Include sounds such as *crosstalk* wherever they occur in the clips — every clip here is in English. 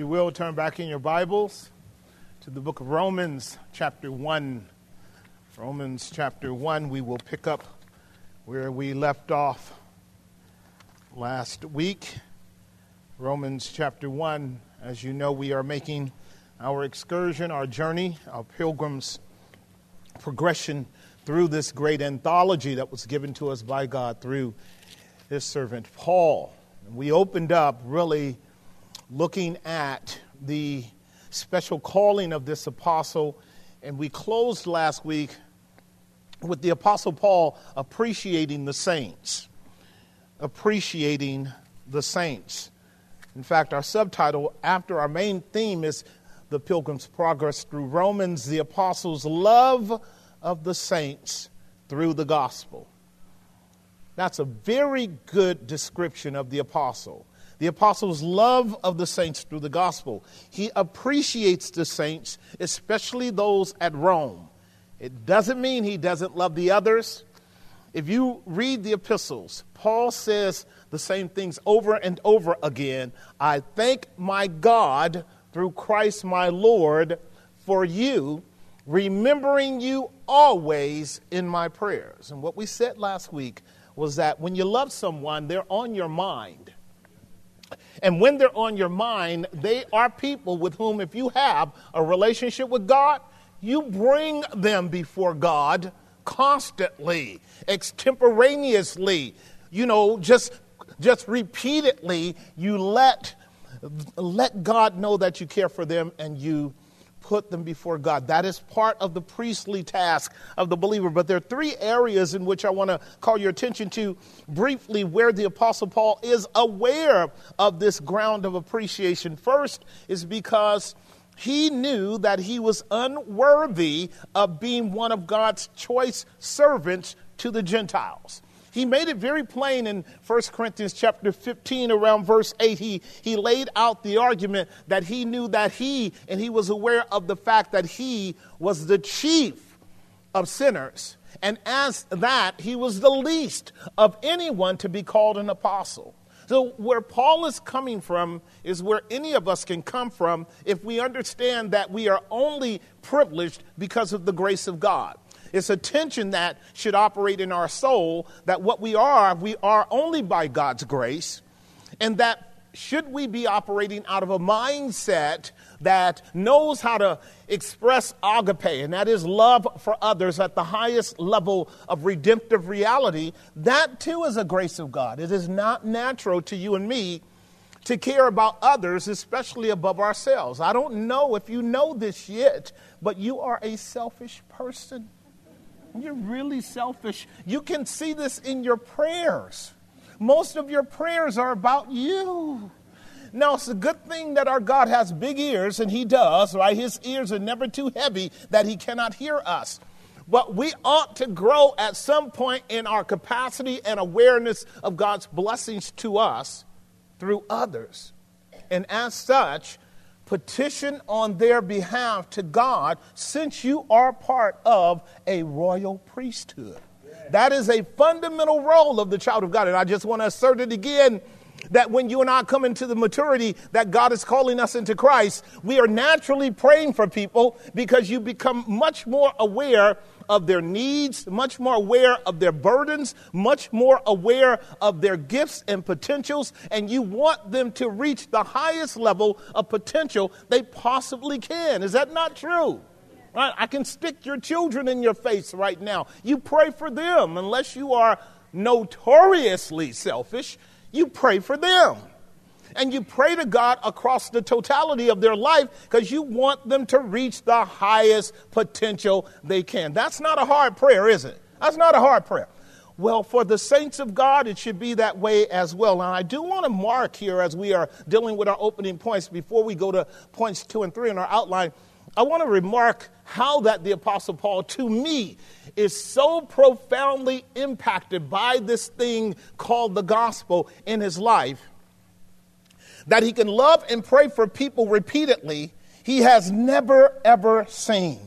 you will, turn back in your Bibles to the book of Romans, chapter 1. Romans, chapter 1, we will pick up where we left off last week. Romans, chapter 1. As you know, we are making our excursion, our journey, our pilgrim's progression through this great anthology that was given to us by God through his servant Paul. We opened up really looking at the special calling of this apostle, and we closed last week with the apostle Paul appreciating the saints. Appreciating the saints. In fact, our subtitle after our main theme is the Pilgrim's Progress through Romans, the apostle's love of the saints through the gospel. That's a very good description of the apostle. The apostle's love of the saints through the gospel. He appreciates the saints, especially those at Rome. It doesn't mean he doesn't love the others. If you read the epistles, Paul says the same things over and over again. I thank my God through Christ my Lord for you, remembering you always in my prayers. And what we said last week was that when you love someone, they're on your mind. And when they're on your mind, they are people with whom, if you have a relationship with God, you bring them before God constantly, extemporaneously, you know, just, just repeatedly. You let, let God know that you care for them and you put them before God. That is part of the priestly task of the believer. But there are three areas in which I want to call your attention to briefly where the Apostle Paul is aware of this ground of appreciation. First is because he knew that he was unworthy of being one of God's choice servants to the Gentiles. He made it very plain in 1 Corinthians chapter 15, around verse 8. He, he laid out the argument that he knew that he, and he was aware of the fact that he was the chief of sinners. And as that, he was the least of anyone to be called an apostle. So, where Paul is coming from is where any of us can come from if we understand that we are only privileged because of the grace of God. It's a tension that should operate in our soul that what we are, we are only by God's grace, and that should we be operating out of a mindset that knows how to express agape, and that is love for others at the highest level of redemptive reality, that too is a grace of God. It is not natural to you and me to care about others, especially above ourselves. I don't know if you know this yet, but you are a selfish person. You're really selfish. You can see this in your prayers. Most of your prayers are about you. Now, it's a good thing that our God has big ears, and He does, right? His ears are never too heavy that He cannot hear us. But we ought to grow at some point in our capacity and awareness of God's blessings to us through others. And as such, petition on their behalf to God since you are part of a royal priesthood. That is a fundamental role of the child of God. And I just want to assert it again that when you and I come into the maturity that God is calling us into Christ, we are naturally praying for people because you become much more aware of their needs, much more aware of their burdens, much more aware of their gifts and potentials, and you want them to reach the highest level of potential they possibly can. Is that not true? Right? I can stick your children in your face right now. You pray for them unless you are notoriously selfish. You pray for them and you pray to God across the totality of their life because you want them to reach the highest potential they can. That's not a hard prayer, is it? That's not a hard prayer. Well, for the saints of God, it should be that way as well. And I do want to mark here as we are dealing with our opening points before we go to points two and three in our outline. I want to remark how that the Apostle Paul, to me, is so profoundly impacted by this thing called the gospel in his life that he can love and pray for people repeatedly, he has never, ever seen.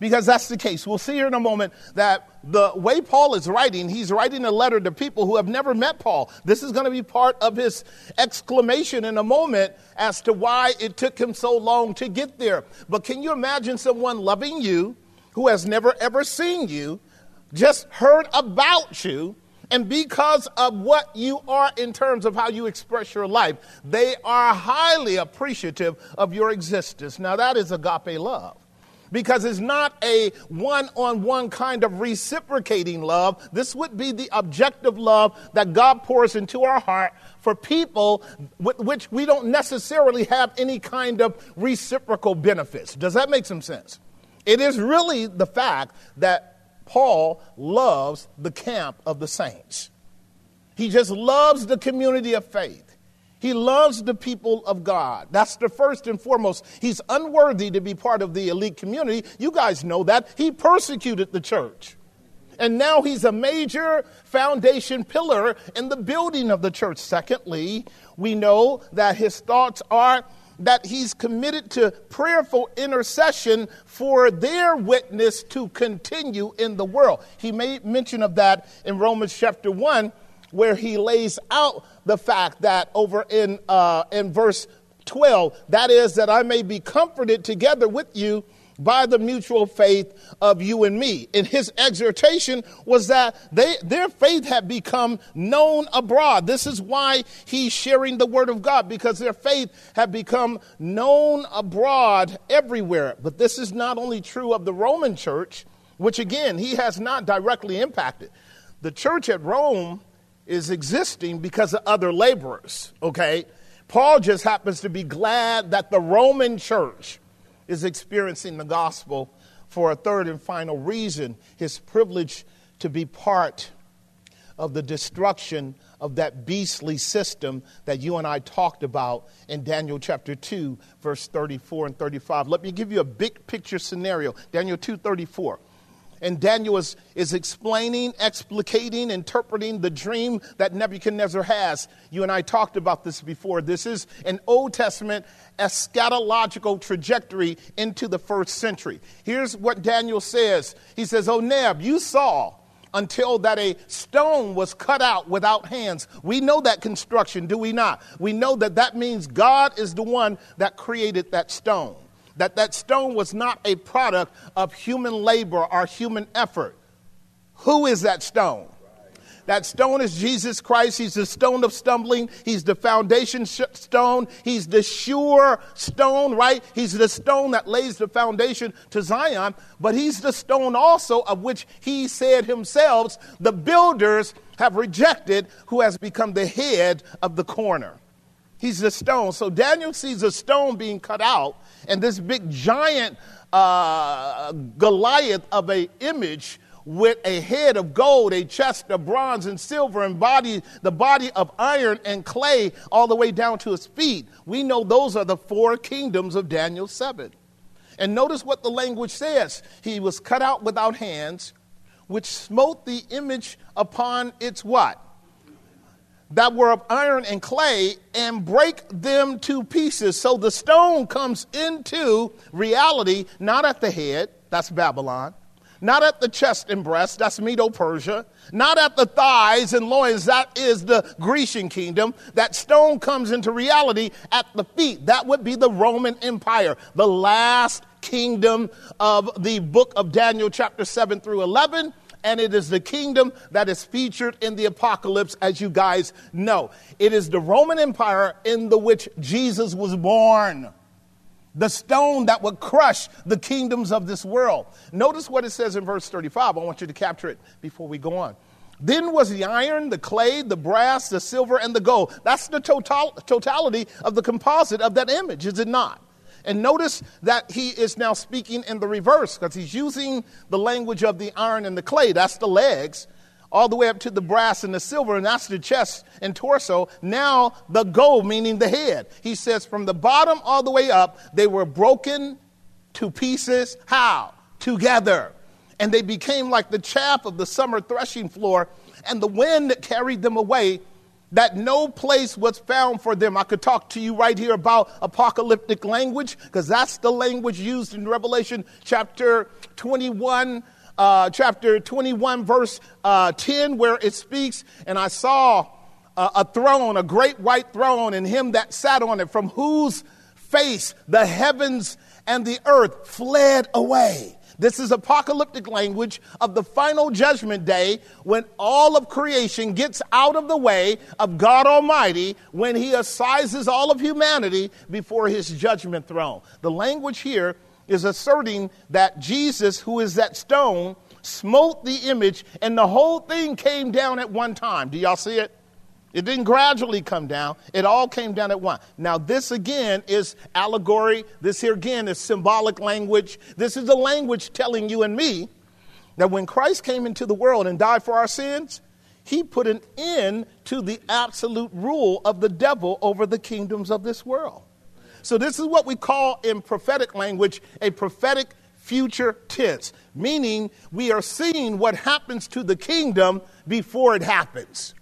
Because that's the case. We'll see here in a moment that the way Paul is writing, he's writing a letter to people who have never met Paul. This is going to be part of his exclamation in a moment as to why it took him so long to get there. But can you imagine someone loving you who has never ever seen you, just heard about you, and because of what you are in terms of how you express your life, they are highly appreciative of your existence. Now, that is agape love because it's not a one on one kind of reciprocating love. This would be the objective love that God pours into our heart for people with which we don't necessarily have any kind of reciprocal benefits. Does that make some sense? It is really the fact that Paul loves the camp of the saints. He just loves the community of faith. He loves the people of God. That's the first and foremost. He's unworthy to be part of the elite community. You guys know that. He persecuted the church. And now he's a major foundation pillar in the building of the church. Secondly, we know that his thoughts are that he's committed to prayerful intercession for their witness to continue in the world. He made mention of that in Romans chapter 1 where he lays out the fact that over in, uh, in verse 12, that is, that I may be comforted together with you by the mutual faith of you and me. And his exhortation was that they, their faith had become known abroad. This is why he's sharing the word of God, because their faith had become known abroad everywhere. But this is not only true of the Roman church, which again, he has not directly impacted. The church at Rome is existing because of other laborers, okay? Paul just happens to be glad that the Roman church is experiencing the gospel for a third and final reason his privilege to be part of the destruction of that beastly system that you and I talked about in Daniel chapter 2 verse 34 and 35. Let me give you a big picture scenario. Daniel 2:34 and Daniel is, is explaining, explicating, interpreting the dream that Nebuchadnezzar has. You and I talked about this before. This is an Old Testament eschatological trajectory into the first century. Here's what Daniel says He says, Oh, Neb, you saw until that a stone was cut out without hands. We know that construction, do we not? We know that that means God is the one that created that stone that that stone was not a product of human labor or human effort. Who is that stone? That stone is Jesus Christ. He's the stone of stumbling. He's the foundation stone. He's the sure stone, right? He's the stone that lays the foundation to Zion. But he's the stone also of which he said himself, the builders have rejected, who has become the head of the corner. He's the stone. So Daniel sees a stone being cut out, and this big giant uh, Goliath of a image with a head of gold, a chest of bronze and silver, and body, the body of iron and clay, all the way down to his feet. We know those are the four kingdoms of Daniel 7. And notice what the language says. He was cut out without hands, which smote the image upon its what? That were of iron and clay and break them to pieces. So the stone comes into reality, not at the head, that's Babylon, not at the chest and breast, that's Medo Persia, not at the thighs and loins, that is the Grecian kingdom. That stone comes into reality at the feet, that would be the Roman Empire, the last kingdom of the book of Daniel, chapter 7 through 11 and it is the kingdom that is featured in the apocalypse, as you guys know. It is the Roman Empire in the which Jesus was born. The stone that would crush the kingdoms of this world. Notice what it says in verse 35. I want you to capture it before we go on. Then was the iron, the clay, the brass, the silver, and the gold. That's the total, totality of the composite of that image, is it not? And notice that he is now speaking in the reverse because he's using the language of the iron and the clay. That's the legs, all the way up to the brass and the silver, and that's the chest and torso. Now the gold, meaning the head. He says from the bottom all the way up, they were broken to pieces. How? Together. And they became like the chaff of the summer threshing floor, and the wind carried them away that no place was found for them. I could talk to you right here about apocalyptic language because that's the language used in Revelation chapter 21, uh, chapter 21, verse uh, 10, where it speaks, and I saw a throne, a great white throne, and him that sat on it, from whose face the heavens and the earth fled away. This is apocalyptic language of the final judgment day when all of creation gets out of the way of God Almighty when he assizes all of humanity before his judgment throne. The language here is asserting that Jesus, who is that stone, smote the image and the whole thing came down at one time. Do y'all see it? It didn't gradually come down. It all came down at once. Now, this again is allegory. This here again is symbolic language. This is the language telling you and me that when Christ came into the world and died for our sins, he put an end to the absolute rule of the devil over the kingdoms of this world. So, this is what we call in prophetic language a prophetic future tense, meaning we are seeing what happens to the kingdom before it happens.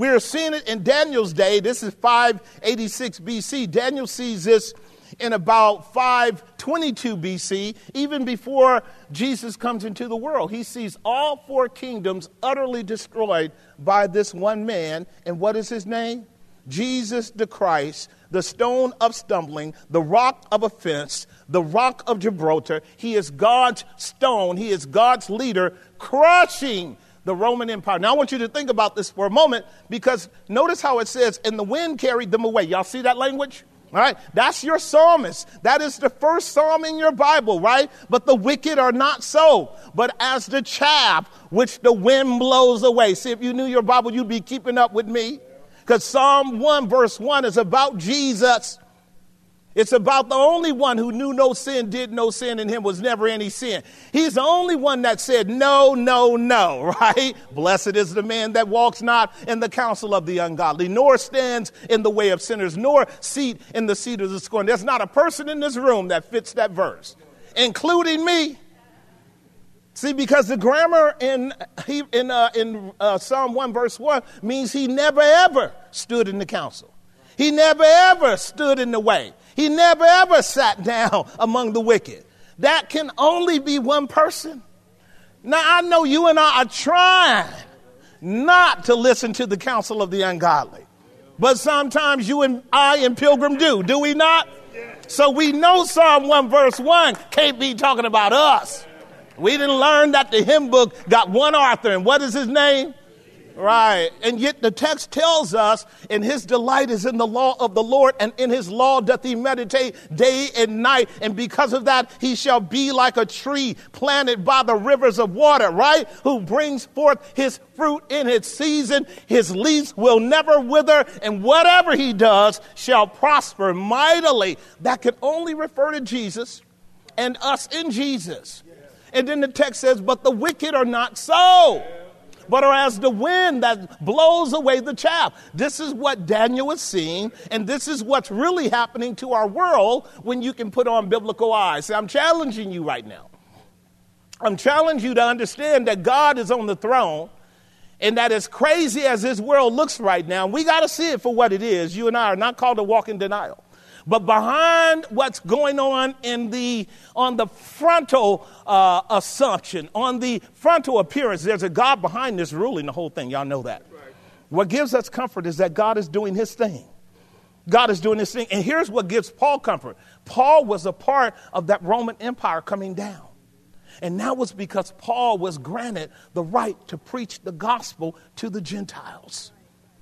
We're seeing it in Daniel's day. This is 586 BC. Daniel sees this in about 522 BC, even before Jesus comes into the world. He sees all four kingdoms utterly destroyed by this one man. And what is his name? Jesus the Christ, the stone of stumbling, the rock of offense, the rock of Gibraltar. He is God's stone, he is God's leader, crushing the Roman Empire. Now, I want you to think about this for a moment because notice how it says, and the wind carried them away. Y'all see that language? All right, that's your psalmist. That is the first psalm in your Bible, right? But the wicked are not so, but as the chaff which the wind blows away. See, if you knew your Bible, you'd be keeping up with me. Because Psalm 1, verse 1 is about Jesus. It's about the only one who knew no sin, did no sin, in him was never any sin. He's the only one that said no, no, no, *laughs* right? Blessed is the man that walks not in the counsel of the ungodly, nor stands in the way of sinners, nor seat in the seat of the scorn. There's not a person in this room that fits that verse, including me. See, because the grammar in, in, uh, in uh, Psalm 1, verse 1 means he never ever stood in the council. He never ever stood in the way. He never ever sat *laughs* down among the wicked. That can only be one person. Now, I know you and I are trying not to listen to the counsel of the ungodly, but sometimes you and I and Pilgrim do, do we not? So we know Psalm 1, verse 1 can't be talking about us. We didn't learn that the hymn book got one author, and what is his name? Right. And yet the text tells us, and his delight is in the law of the Lord, and in his law doth he meditate day and night. And because of that, he shall be like a tree planted by the rivers of water, right? Who brings forth his fruit in its season. His leaves will never wither, and whatever he does shall prosper mightily. That can only refer to Jesus and us in Jesus. And then the text says, But the wicked are not so but are as the wind that blows away the chaff. This is what Daniel is seeing, and this is what's really happening to our world when you can put on biblical eyes. See, I'm challenging you right now. I'm challenging you to understand that God is on the throne and that as crazy as this world looks right now, we got to see it for what it is. You and I are not called to walk in denial. But behind what's going on in the, on the frontal uh, assumption, on the frontal appearance, there's a God behind this ruling the whole thing. Y'all know that. Right. What gives us comfort is that God is doing his thing. God is doing his thing. And here's what gives Paul comfort Paul was a part of that Roman Empire coming down. And that was because Paul was granted the right to preach the gospel to the Gentiles.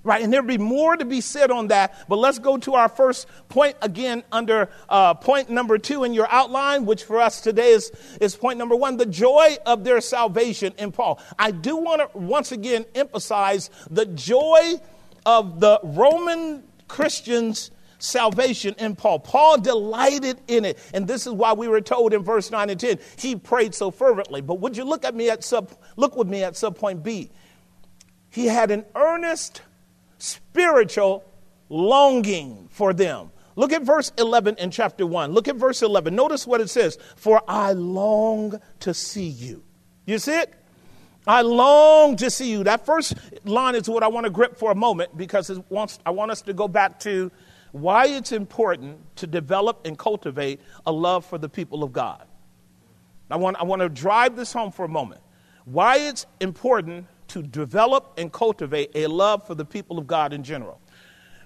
Right, and there'll be more to be said on that, but let's go to our first point again under uh, point number two in your outline, which for us today is, is point number one the joy of their salvation in Paul. I do want to once again emphasize the joy of the Roman Christians' salvation in Paul. Paul delighted in it, and this is why we were told in verse 9 and 10 he prayed so fervently. But would you look at me at sub, look with me at subpoint B? He had an earnest spiritual longing for them. Look at verse 11 in chapter 1. Look at verse 11. Notice what it says For I long to see you. You see it? I long to see you. That first line is what I want to grip for a moment because wants, I want us to go back to why it's important to develop and cultivate a love for the people of God. I want, I want to drive this home for a moment. Why it's important to develop and cultivate a love for the people of God in general.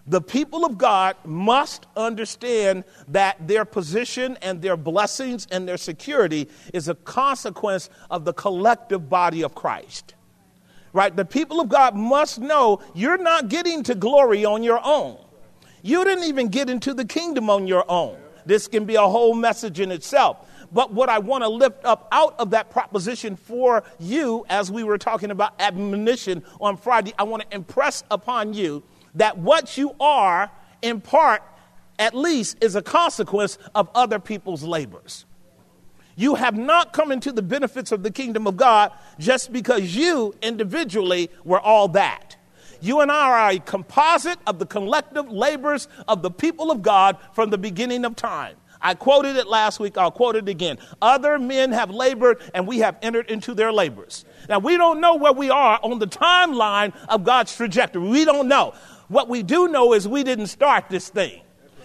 The people of God must understand that their position and their blessings and their security is a consequence of the collective body of Christ. Right? The people of God must know you're not getting to glory on your own. You didn't even get into the kingdom on your own. This can be a whole message in itself. But what I want to lift up out of that proposition for you, as we were talking about admonition on Friday, I want to impress upon you that what you are, in part, at least, is a consequence of other people's labors. You have not come into the benefits of the kingdom of God just because you individually were all that. You and I are a composite of the collective labors of the people of God from the beginning of time. I quoted it last week, I'll quote it again. Other men have labored and we have entered into their labors. Now, we don't know where we are on the timeline of God's trajectory. We don't know. What we do know is we didn't start this thing.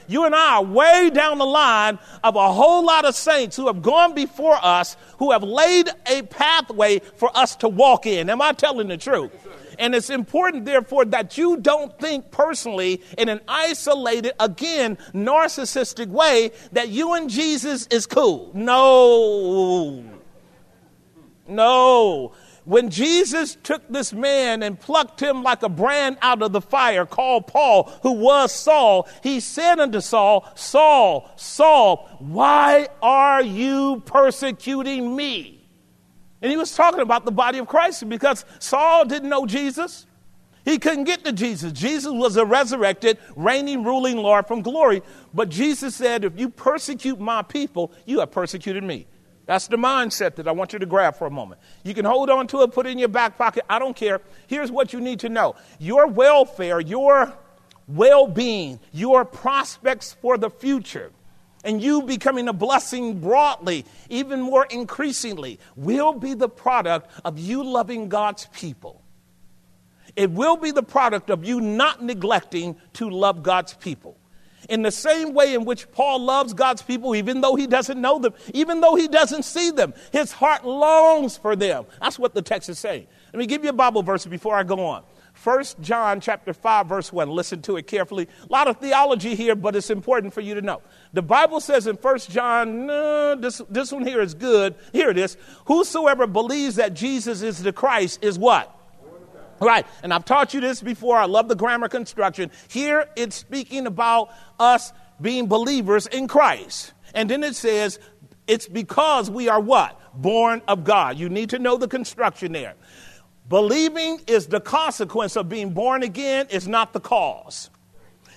You and I are way down the line of a whole lot of saints who have gone before us, who have laid a pathway for us to walk in. Am I telling the truth? And it's important, therefore, that you don't think personally in an isolated, again, narcissistic way that you and Jesus is cool. No. No. When Jesus took this man and plucked him like a brand out of the fire, called Paul, who was Saul, he said unto Saul, Saul, Saul, why are you persecuting me? And he was talking about the body of Christ because Saul didn't know Jesus. He couldn't get to Jesus. Jesus was a resurrected, reigning, ruling Lord from glory. But Jesus said, If you persecute my people, you have persecuted me. That's the mindset that I want you to grab for a moment. You can hold on to it, put it in your back pocket. I don't care. Here's what you need to know your welfare, your well being, your prospects for the future, and you becoming a blessing broadly, even more increasingly, will be the product of you loving God's people. It will be the product of you not neglecting to love God's people. In the same way in which Paul loves God's people, even though he doesn't know them, even though he doesn't see them, his heart longs for them. That's what the text is saying. Let me give you a Bible verse before I go on. 1 John chapter 5 verse 1. Listen to it carefully. A lot of theology here, but it's important for you to know. The Bible says in 1 John, this, this one here is good. Here it is. Whosoever believes that Jesus is the Christ is what? Right, and I've taught you this before. I love the grammar construction. Here it's speaking about us being believers in Christ. And then it says, it's because we are what? Born of God. You need to know the construction there. Believing is the consequence of being born again, it's not the cause.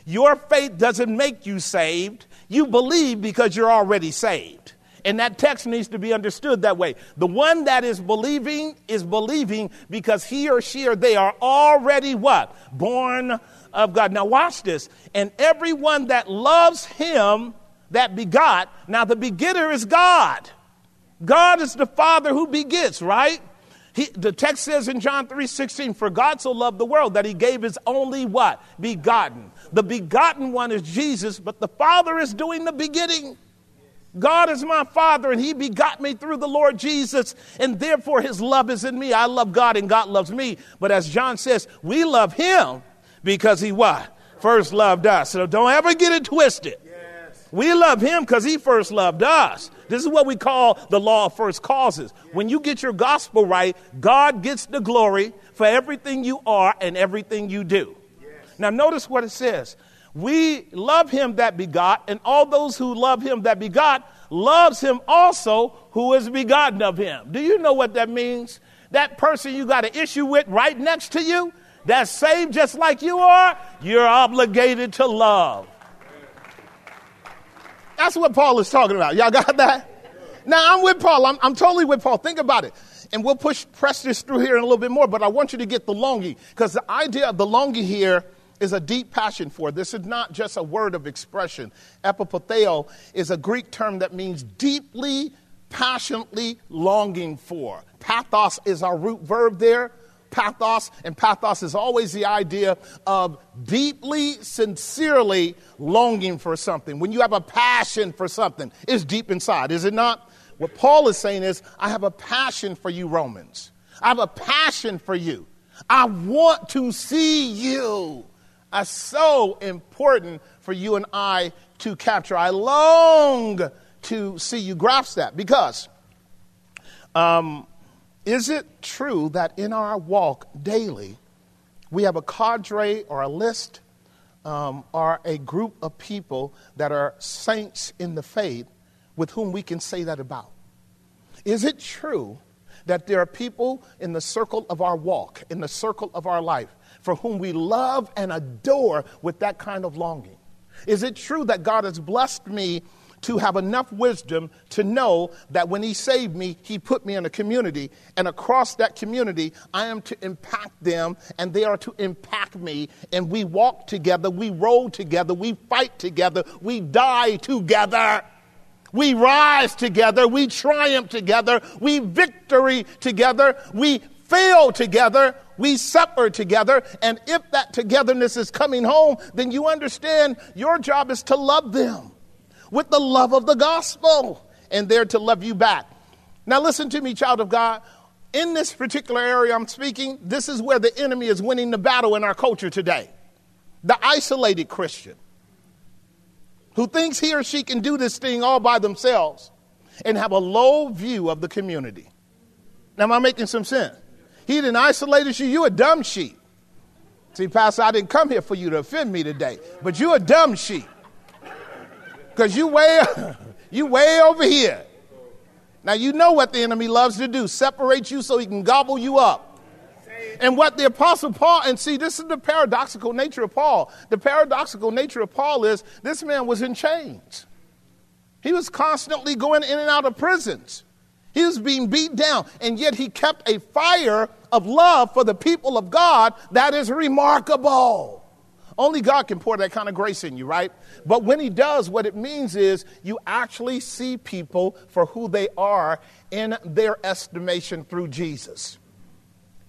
Your faith doesn't make you saved. You believe because you're already saved. And that text needs to be understood that way. The one that is believing is believing because he or she or they are already what? Born of God. Now watch this. And everyone that loves him that begot, now the begetter is God. God is the Father who begets, right? He, the text says in John 3 16, For God so loved the world that he gave his only what? Begotten. The begotten one is Jesus, but the Father is doing the beginning. God is my Father, and He begot me through the Lord Jesus, and therefore His love is in me. I love God, and God loves me. But as John says, we love Him because He what? First loved us. So don't ever get it twisted. Yes. We love Him because He first loved us. This is what we call the law of first causes. When you get your gospel right, God gets the glory for everything you are and everything you do. Now, notice what it says. We love him that begot, and all those who love him that begot loves him also who is begotten of him. Do you know what that means? That person you got an issue with right next to you, that's saved just like you are, you're obligated to love. That's what Paul is talking about. Y'all got that? Now I'm with Paul. I'm, I'm totally with Paul. Think about it. And we'll push press this through here in a little bit more, but I want you to get the longing. Because the idea of the longing here is a deep passion for. This is not just a word of expression. Epipatheo is a Greek term that means deeply, passionately longing for. Pathos is our root verb there. Pathos, and pathos is always the idea of deeply, sincerely longing for something. When you have a passion for something, it's deep inside, is it not? What Paul is saying is, I have a passion for you, Romans. I have a passion for you. I want to see you. It's so important for you and I to capture. I long to see you grasp that because um, is it true that in our walk daily, we have a cadre or a list um, or a group of people that are saints in the faith with whom we can say that about? Is it true that there are people in the circle of our walk, in the circle of our life, for whom we love and adore with that kind of longing? Is it true that God has blessed me to have enough wisdom to know that when He saved me, He put me in a community, and across that community, I am to impact them, and they are to impact me. And we walk together, we roll together, we fight together, we die together. We rise together, we triumph together, we victory together, we fail together, we suffer together, and if that togetherness is coming home, then you understand your job is to love them with the love of the gospel, and they're to love you back. Now, listen to me, child of God. In this particular area I'm speaking, this is where the enemy is winning the battle in our culture today. The isolated Christian who thinks he or she can do this thing all by themselves and have a low view of the community. Now, am I making some sense? He didn't isolate you, you a dumb sheep. See, Pastor, I didn't come here for you to offend me today, but you a dumb sheep because you way *laughs* you way over here. Now you know what the enemy loves to do: separate you so he can gobble you up. And what the apostle Paul, and see, this is the paradoxical nature of Paul. The paradoxical nature of Paul is this man was in chains. He was constantly going in and out of prisons. He was being beat down, and yet he kept a fire of love for the people of God that is remarkable. Only God can pour that kind of grace in you, right? But when He does, what it means is you actually see people for who they are in their estimation through Jesus.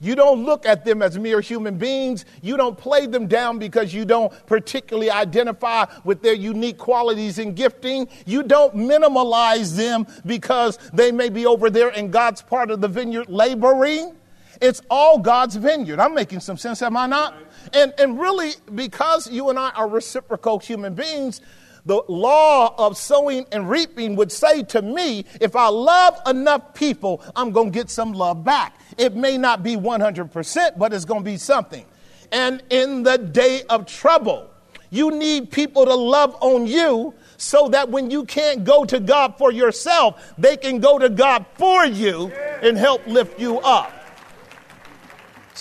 You don't look at them as mere human beings. You don't play them down because you don't particularly identify with their unique qualities and gifting. You don't minimalize them because they may be over there in God's part of the vineyard laboring. It's all God's vineyard. I'm making some sense, am I not? And, and really, because you and I are reciprocal human beings, the law of sowing and reaping would say to me if I love enough people, I'm going to get some love back. It may not be 100%, but it's going to be something. And in the day of trouble, you need people to love on you so that when you can't go to God for yourself, they can go to God for you and help lift you up.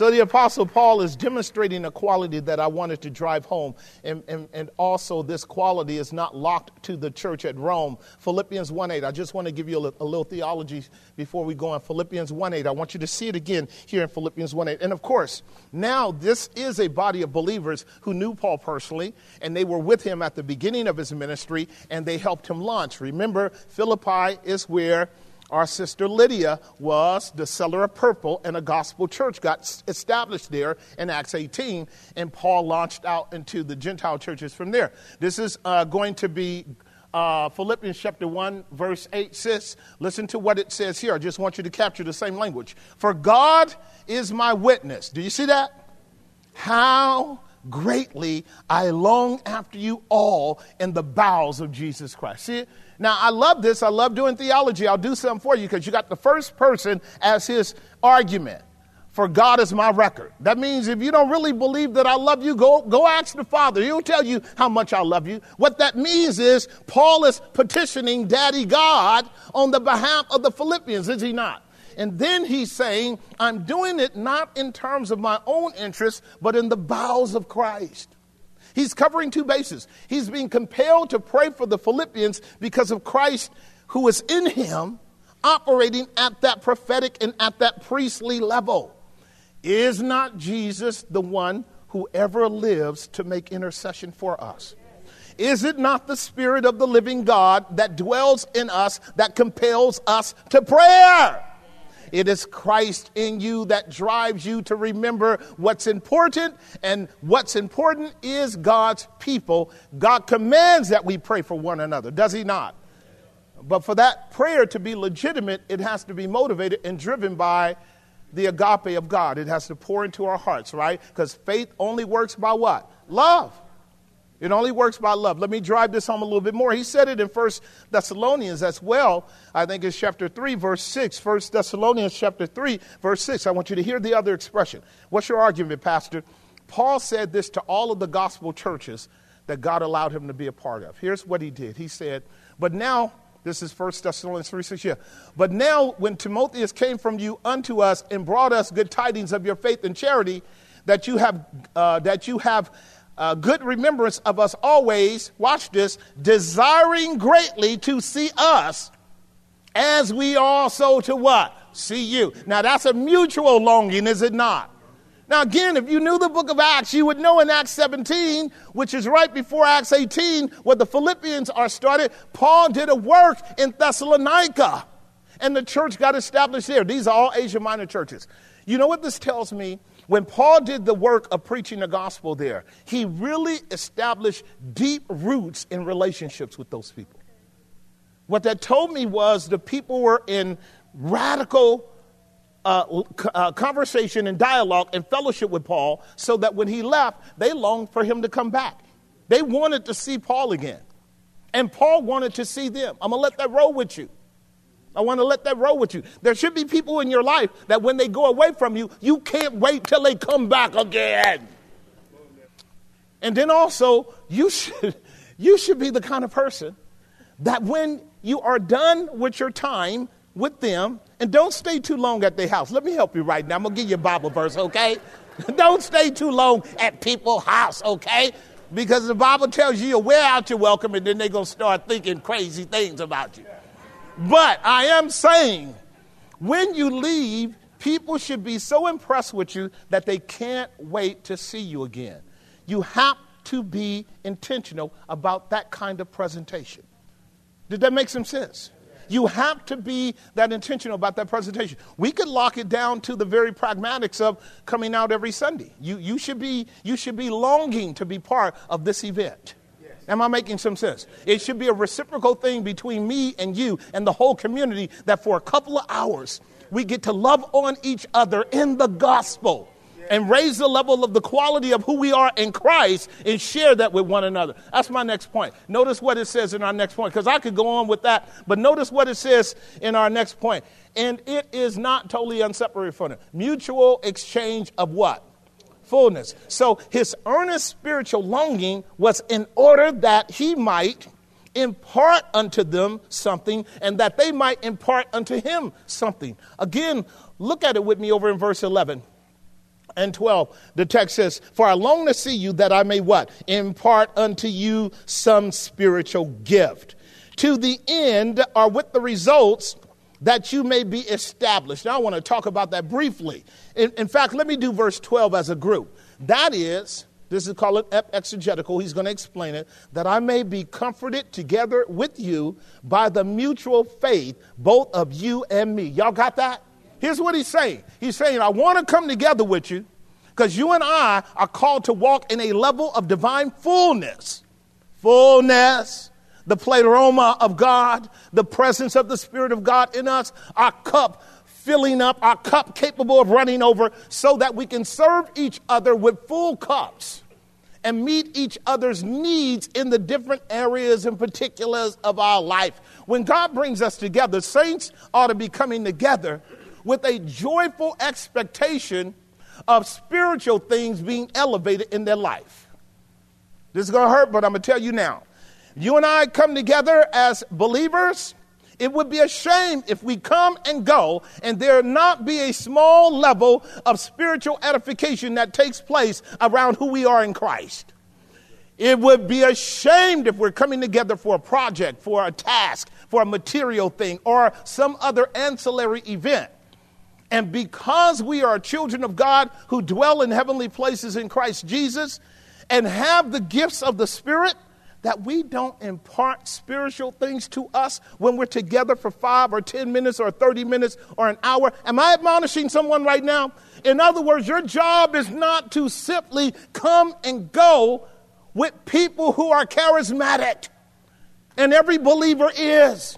So the Apostle Paul is demonstrating a quality that I wanted to drive home. And, and, and also, this quality is not locked to the church at Rome. Philippians 1 8. I just want to give you a, a little theology before we go on. Philippians 1 8. I want you to see it again here in Philippians 1 8. And of course, now this is a body of believers who knew Paul personally, and they were with him at the beginning of his ministry, and they helped him launch. Remember, Philippi is where our sister Lydia was the seller of purple, and a gospel church got established there in Acts 18, and Paul launched out into the Gentile churches from there. This is uh, going to be uh, Philippians chapter 1, verse 8 says, listen to what it says here. I just want you to capture the same language. For God is my witness. Do you see that? How greatly I long after you all in the bowels of Jesus Christ. See it? Now, I love this. I love doing theology. I'll do something for you because you got the first person as his argument. For God is my record. That means if you don't really believe that I love you, go, go ask the Father. He'll tell you how much I love you. What that means is Paul is petitioning Daddy God on the behalf of the Philippians, is he not? And then he's saying, I'm doing it not in terms of my own interests, but in the bowels of Christ. He's covering two bases. He's being compelled to pray for the Philippians because of Christ who is in him, operating at that prophetic and at that priestly level. Is not Jesus the one who ever lives to make intercession for us? Is it not the Spirit of the living God that dwells in us that compels us to prayer? It is Christ in you that drives you to remember what's important, and what's important is God's people. God commands that we pray for one another, does He not? But for that prayer to be legitimate, it has to be motivated and driven by the agape of God. It has to pour into our hearts, right? Because faith only works by what? Love. It only works by love. Let me drive this home a little bit more. He said it in First Thessalonians as well. I think it's chapter 3, verse 6. First Thessalonians chapter 3, verse 6. I want you to hear the other expression. What's your argument, Pastor? Paul said this to all of the gospel churches that God allowed him to be a part of. Here's what he did. He said, But now, this is First Thessalonians 3, 6, yeah. But now when Timotheus came from you unto us and brought us good tidings of your faith and charity, that you have, uh, that you have uh, good remembrance of us always, watch this, desiring greatly to see us as we also to what? See you. Now that's a mutual longing, is it not? Now, again, if you knew the book of Acts, you would know in Acts 17, which is right before Acts 18, where the Philippians are started, Paul did a work in Thessalonica, and the church got established there. These are all Asia Minor churches. You know what this tells me? When Paul did the work of preaching the gospel there, he really established deep roots in relationships with those people. What that told me was the people were in radical uh, uh, conversation and dialogue and fellowship with Paul so that when he left, they longed for him to come back. They wanted to see Paul again. And Paul wanted to see them. I'm going to let that roll with you. I want to let that roll with you. There should be people in your life that when they go away from you, you can't wait till they come back again. And then also, you should, *laughs* you should be the kind of person that when you are done with your time with them, and don't stay too long at their house. Let me help you right now. I'm going to give you a Bible verse, okay? *laughs* don't stay too long at people's house, okay? Because the Bible tells you you wear out your welcome and then they're going to start thinking crazy things about you. But I am saying, when you leave, people should be so impressed with you that they can't wait to see you again. You have to be intentional about that kind of presentation. Did that make some sense? You have to be that intentional about that presentation. We could lock it down to the very pragmatics of coming out every Sunday. You, you, should, be, you should be longing to be part of this event. Am I making some sense? It should be a reciprocal thing between me and you and the whole community that for a couple of hours we get to love on each other in the gospel and raise the level of the quality of who we are in Christ and share that with one another. That's my next point. Notice what it says in our next point, because I could go on with that, but notice what it says in our next point. And it is not totally unseparated from it. Mutual exchange of what? Fullness. So his earnest spiritual longing was in order that he might impart unto them something and that they might impart unto him something. Again, look at it with me over in verse 11 and 12 the text says for i long to see you that i may what impart unto you some spiritual gift to the end or with the results that you may be established. Now, I want to talk about that briefly. In, in, fact, let me do verse 12 as a group. That is, this is called exegetical, he's going to explain it, that I may be comforted together with you by the mutual faith, both of you and me. Y'all got that? Here's what he's saying He's saying, I want to come together with you because you and I are called to walk in a level of divine fullness. Fullness the pleroma of God, the presence of the Spirit of God in us, our cup filling up, our cup capable of running over, so that we can serve each other with full cups and meet each other's needs in the different areas and particulars of our life. When God brings us together, saints ought to be coming together with a joyful expectation of spiritual things being elevated in their life. This is going to hurt, but I'm going to tell you now you and I come together as believers, it would be a shame if we come and go and there not be a small level of spiritual edification that takes place around who we are in Christ. It would be a shame if we're coming together for a project, for a task, for a material thing, or some other ancillary event. And because we are children of God who dwell in heavenly places in Christ Jesus and have the gifts of the Spirit, that we don't impart spiritual things to us when we're together for five or 10 minutes or 30 minutes or an hour. Am I admonishing someone right now? In other words, your job is not to simply come and go with people who are charismatic, and every believer is.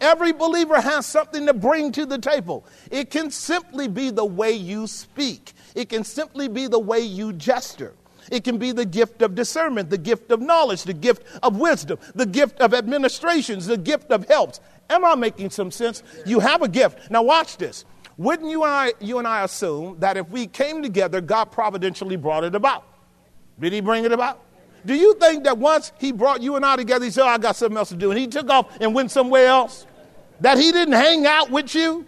Every believer has something to bring to the table. It can simply be the way you speak, it can simply be the way you gesture. It can be the gift of discernment, the gift of knowledge, the gift of wisdom, the gift of administrations, the gift of helps. Am I making some sense? You have a gift. Now, watch this. Wouldn't you and, I, you and I assume that if we came together, God providentially brought it about? Did He bring it about? Do you think that once He brought you and I together, He said, oh, I got something else to do, and He took off and went somewhere else? That He didn't hang out with you?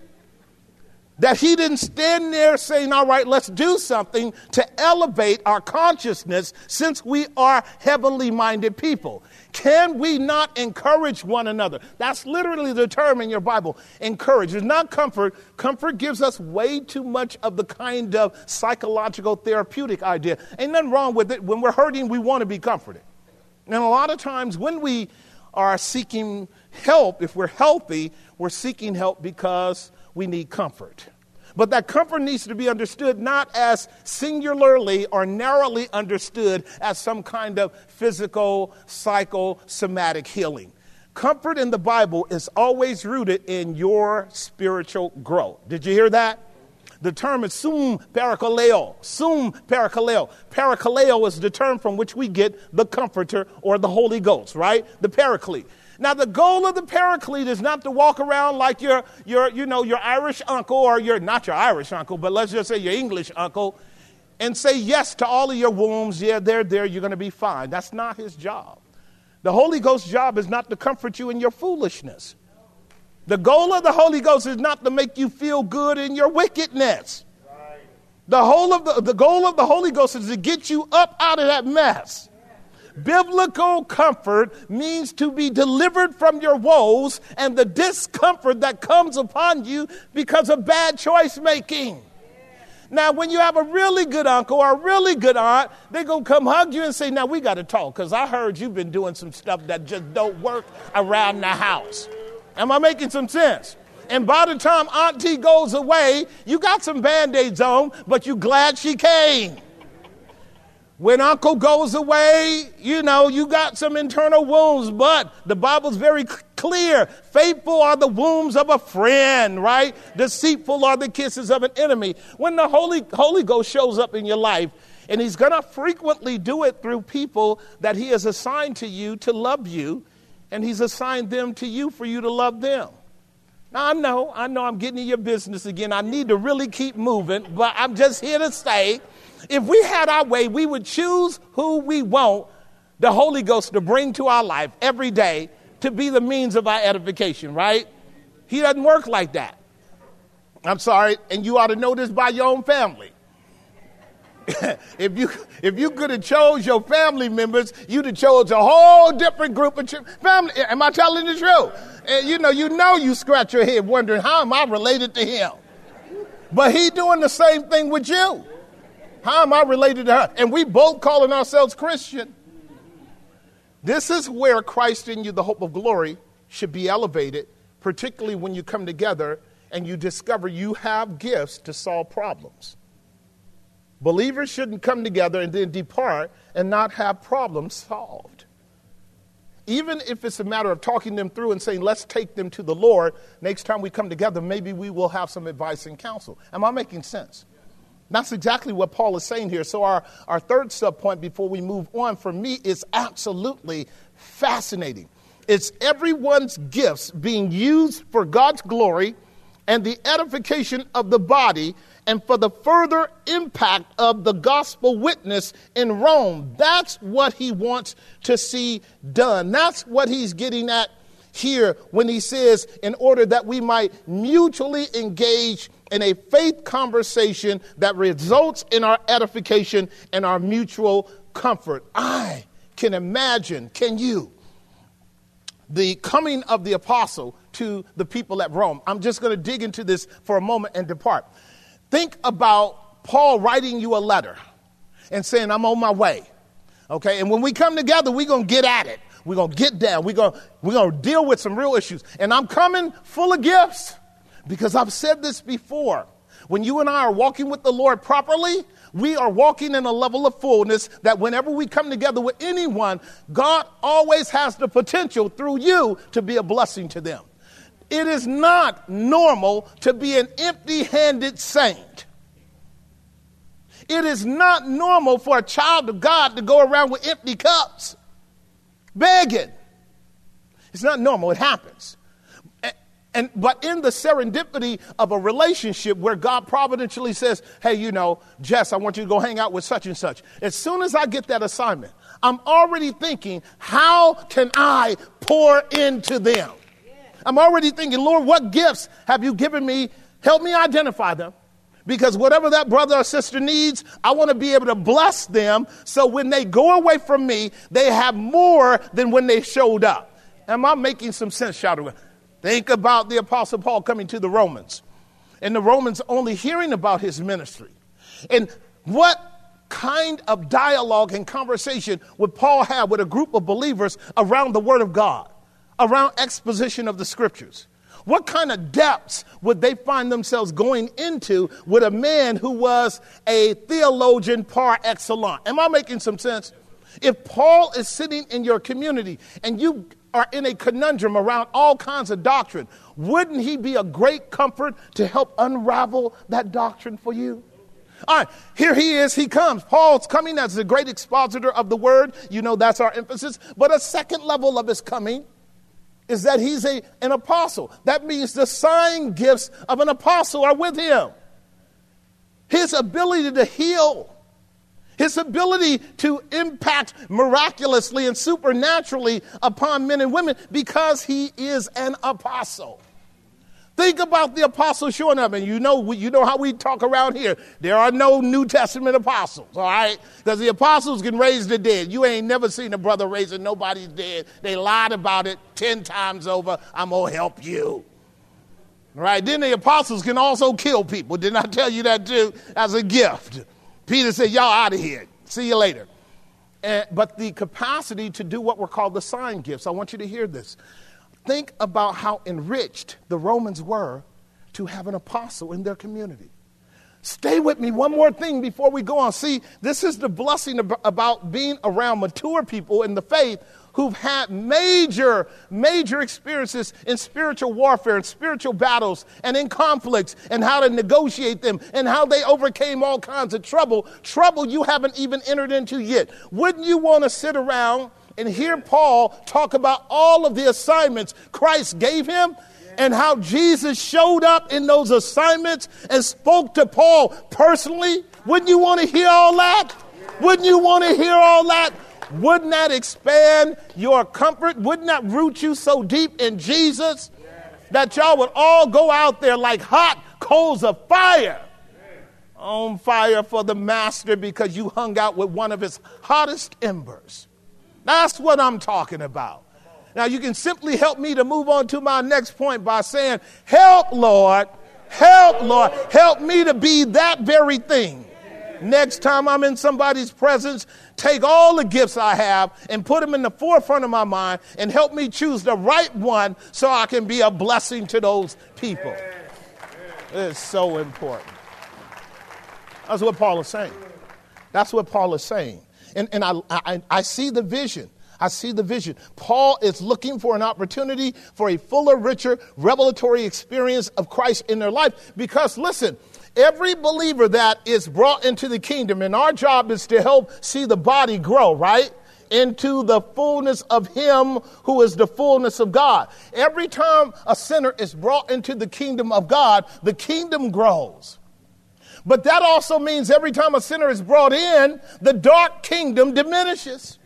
That he didn't stand there saying, All right, let's do something to elevate our consciousness since we are heavenly minded people. Can we not encourage one another? That's literally the term in your Bible encourage. It's not comfort. Comfort gives us way too much of the kind of psychological therapeutic idea. Ain't nothing wrong with it. When we're hurting, we want to be comforted. And a lot of times when we are seeking help, if we're healthy, we're seeking help because we need comfort. But that comfort needs to be understood not as singularly or narrowly understood as some kind of physical, psychosomatic healing. Comfort in the Bible is always rooted in your spiritual growth. Did you hear that? The term is sum parakaleo. Sum parakaleo. Parakaleo is the term from which we get the comforter or the Holy Ghost, right? The paraclete. Now, the goal of the paraclete is not to walk around like your, your, you know, your Irish uncle or your, not your Irish uncle, but let's just say your English uncle and say yes to all of your wounds. Yeah, they're there. You're going to be fine. That's not his job. The Holy Ghost's job is not to comfort you in your foolishness. The goal of the Holy Ghost is not to make you feel good in your wickedness. The, whole of the, the goal of the Holy Ghost is to get you up out of that mess. Biblical comfort means to be delivered from your woes and the discomfort that comes upon you because of bad choice making. Now, when you have a really good uncle or a really good aunt, they're going to come hug you and say, Now, we got to talk because I heard you've been doing some stuff that just don't work around the house. Am I making some sense? And by the time auntie goes away, you got some band aids on, but you glad she came. When uncle goes away, you know, you got some internal wounds, but the Bible's very clear. Faithful are the wounds of a friend, right? Deceitful are the kisses of an enemy. When the Holy, Holy Ghost shows up in your life, and he's going to frequently do it through people that he has assigned to you to love you, and he's assigned them to you for you to love them. Now, I know, I know I'm getting in your business again. I need to really keep moving, but I'm just here to say if we had our way, we would choose who we want the Holy Ghost to bring to our life every day to be the means of our edification, right? He doesn't work like that. I'm sorry, and you ought to know this by your own family. *laughs* if you if you could have chose your family members, you'd have chose a whole different group of family. Am I telling the truth? And you know, you know, you scratch your head wondering how am I related to him? But he doing the same thing with you. How am I related to her? And we both calling ourselves Christian. This is where Christ in you, the hope of glory, should be elevated, particularly when you come together and you discover you have gifts to solve problems. Believers shouldn't come together and then depart and not have problems solved. Even if it's a matter of talking them through and saying, let's take them to the Lord, next time we come together, maybe we will have some advice and counsel. Am I making sense? That's exactly what Paul is saying here. So, our, our third sub point before we move on for me is absolutely fascinating. It's everyone's gifts being used for God's glory and the edification of the body and for the further impact of the gospel witness in Rome. That's what he wants to see done. That's what he's getting at here when he says, in order that we might mutually engage in a faith conversation that results in our edification and our mutual comfort. I can imagine, can you, the coming of the apostle to the people at Rome. I'm just going to dig into this for a moment and depart. Think about Paul writing you a letter and saying, I'm on my way. Okay, and when we come together, we're going to get at it. We're going to get down. We're going we're to deal with some real issues. And I'm coming full of gifts. Because I've said this before. When you and I are walking with the Lord properly, we are walking in a level of fullness that whenever we come together with anyone, God always has the potential through you to be a blessing to them. It is not normal to be an empty handed saint. It is not normal for a child of God to go around with empty cups, begging. It's not normal, it happens. And, but in the serendipity of a relationship where God providentially says, hey, you know, Jess, I want you to go hang out with such and such. As soon as I get that assignment, I'm already thinking, how can I pour into them? I'm already thinking, Lord, what gifts have you given me? Help me identify them. Because whatever that brother or sister needs, I want to be able to bless them so when they go away from me, they have more than when they showed up. Am I making some sense, shout Think about the Apostle Paul coming to the Romans and the Romans only hearing about his ministry. And what kind of dialogue and conversation would Paul have with a group of believers around the Word of God, around exposition of the Scriptures? What kind of depths would they find themselves going into with a man who was a theologian par excellence? Am I making some sense? If Paul is sitting in your community and you are in a conundrum around all kinds of doctrine, wouldn't he be a great comfort to help unravel that doctrine for you? All right, here he is, he comes. Paul's coming as the great expositor of the word. You know, that's our emphasis. But a second level of his coming is that he's a, an apostle. That means the sign gifts of an apostle are with him. His ability to heal, his ability to impact miraculously and supernaturally upon men and women because he is an apostle. Think about the apostle showing up, and you know, you know how we talk around here. There are no New Testament apostles, all right? Because the apostles can raise the dead. You ain't never seen a brother raising nobody's dead. They lied about it 10 times over. I'm to help you. Right? Then the apostles can also kill people. Didn't I tell you that too? As a gift. Peter said, Y'all out of here. See you later. And, but the capacity to do what were called the sign gifts, I want you to hear this. Think about how enriched the Romans were to have an apostle in their community. Stay with me. One more thing before we go on. See, this is the blessing about being around mature people in the faith who've had major, major experiences in spiritual warfare and spiritual battles and in conflicts and how to negotiate them and how they overcame all kinds of trouble, trouble you haven't even entered into yet. Wouldn't you want to sit around and hear Paul talk about all of the assignments Christ gave him? and how Jesus showed up in those assignments and spoke to Paul personally. Wouldn't you want to hear all that? Wouldn't you want to hear all that? Wouldn't that expand your comfort? Wouldn't that root you so deep in Jesus that y'all would all go out there like hot coals of fire? On fire for the master because you hung out with one of his hottest embers. That's what I'm talking about. Now, you can simply help me to move on to my next point by saying, Help, Lord, help, Lord, help me to be that very thing. Next time I'm in somebody's presence, take all the gifts I have and put them in the forefront of my mind and help me choose the right one so I can be a blessing to those people. It's so important. That's what Paul is saying. That's what Paul is saying. And, and I, I, I see the vision. I see the vision. Paul is looking for an opportunity for a fuller, richer, revelatory experience of Christ in their life because, listen, every believer that is brought into the kingdom, and our job is to help see the body grow, right? Into the fullness of Him who is the fullness of God. Every time a sinner is brought into the kingdom of God, the kingdom grows. But that also means every time a sinner is brought in, the dark kingdom diminishes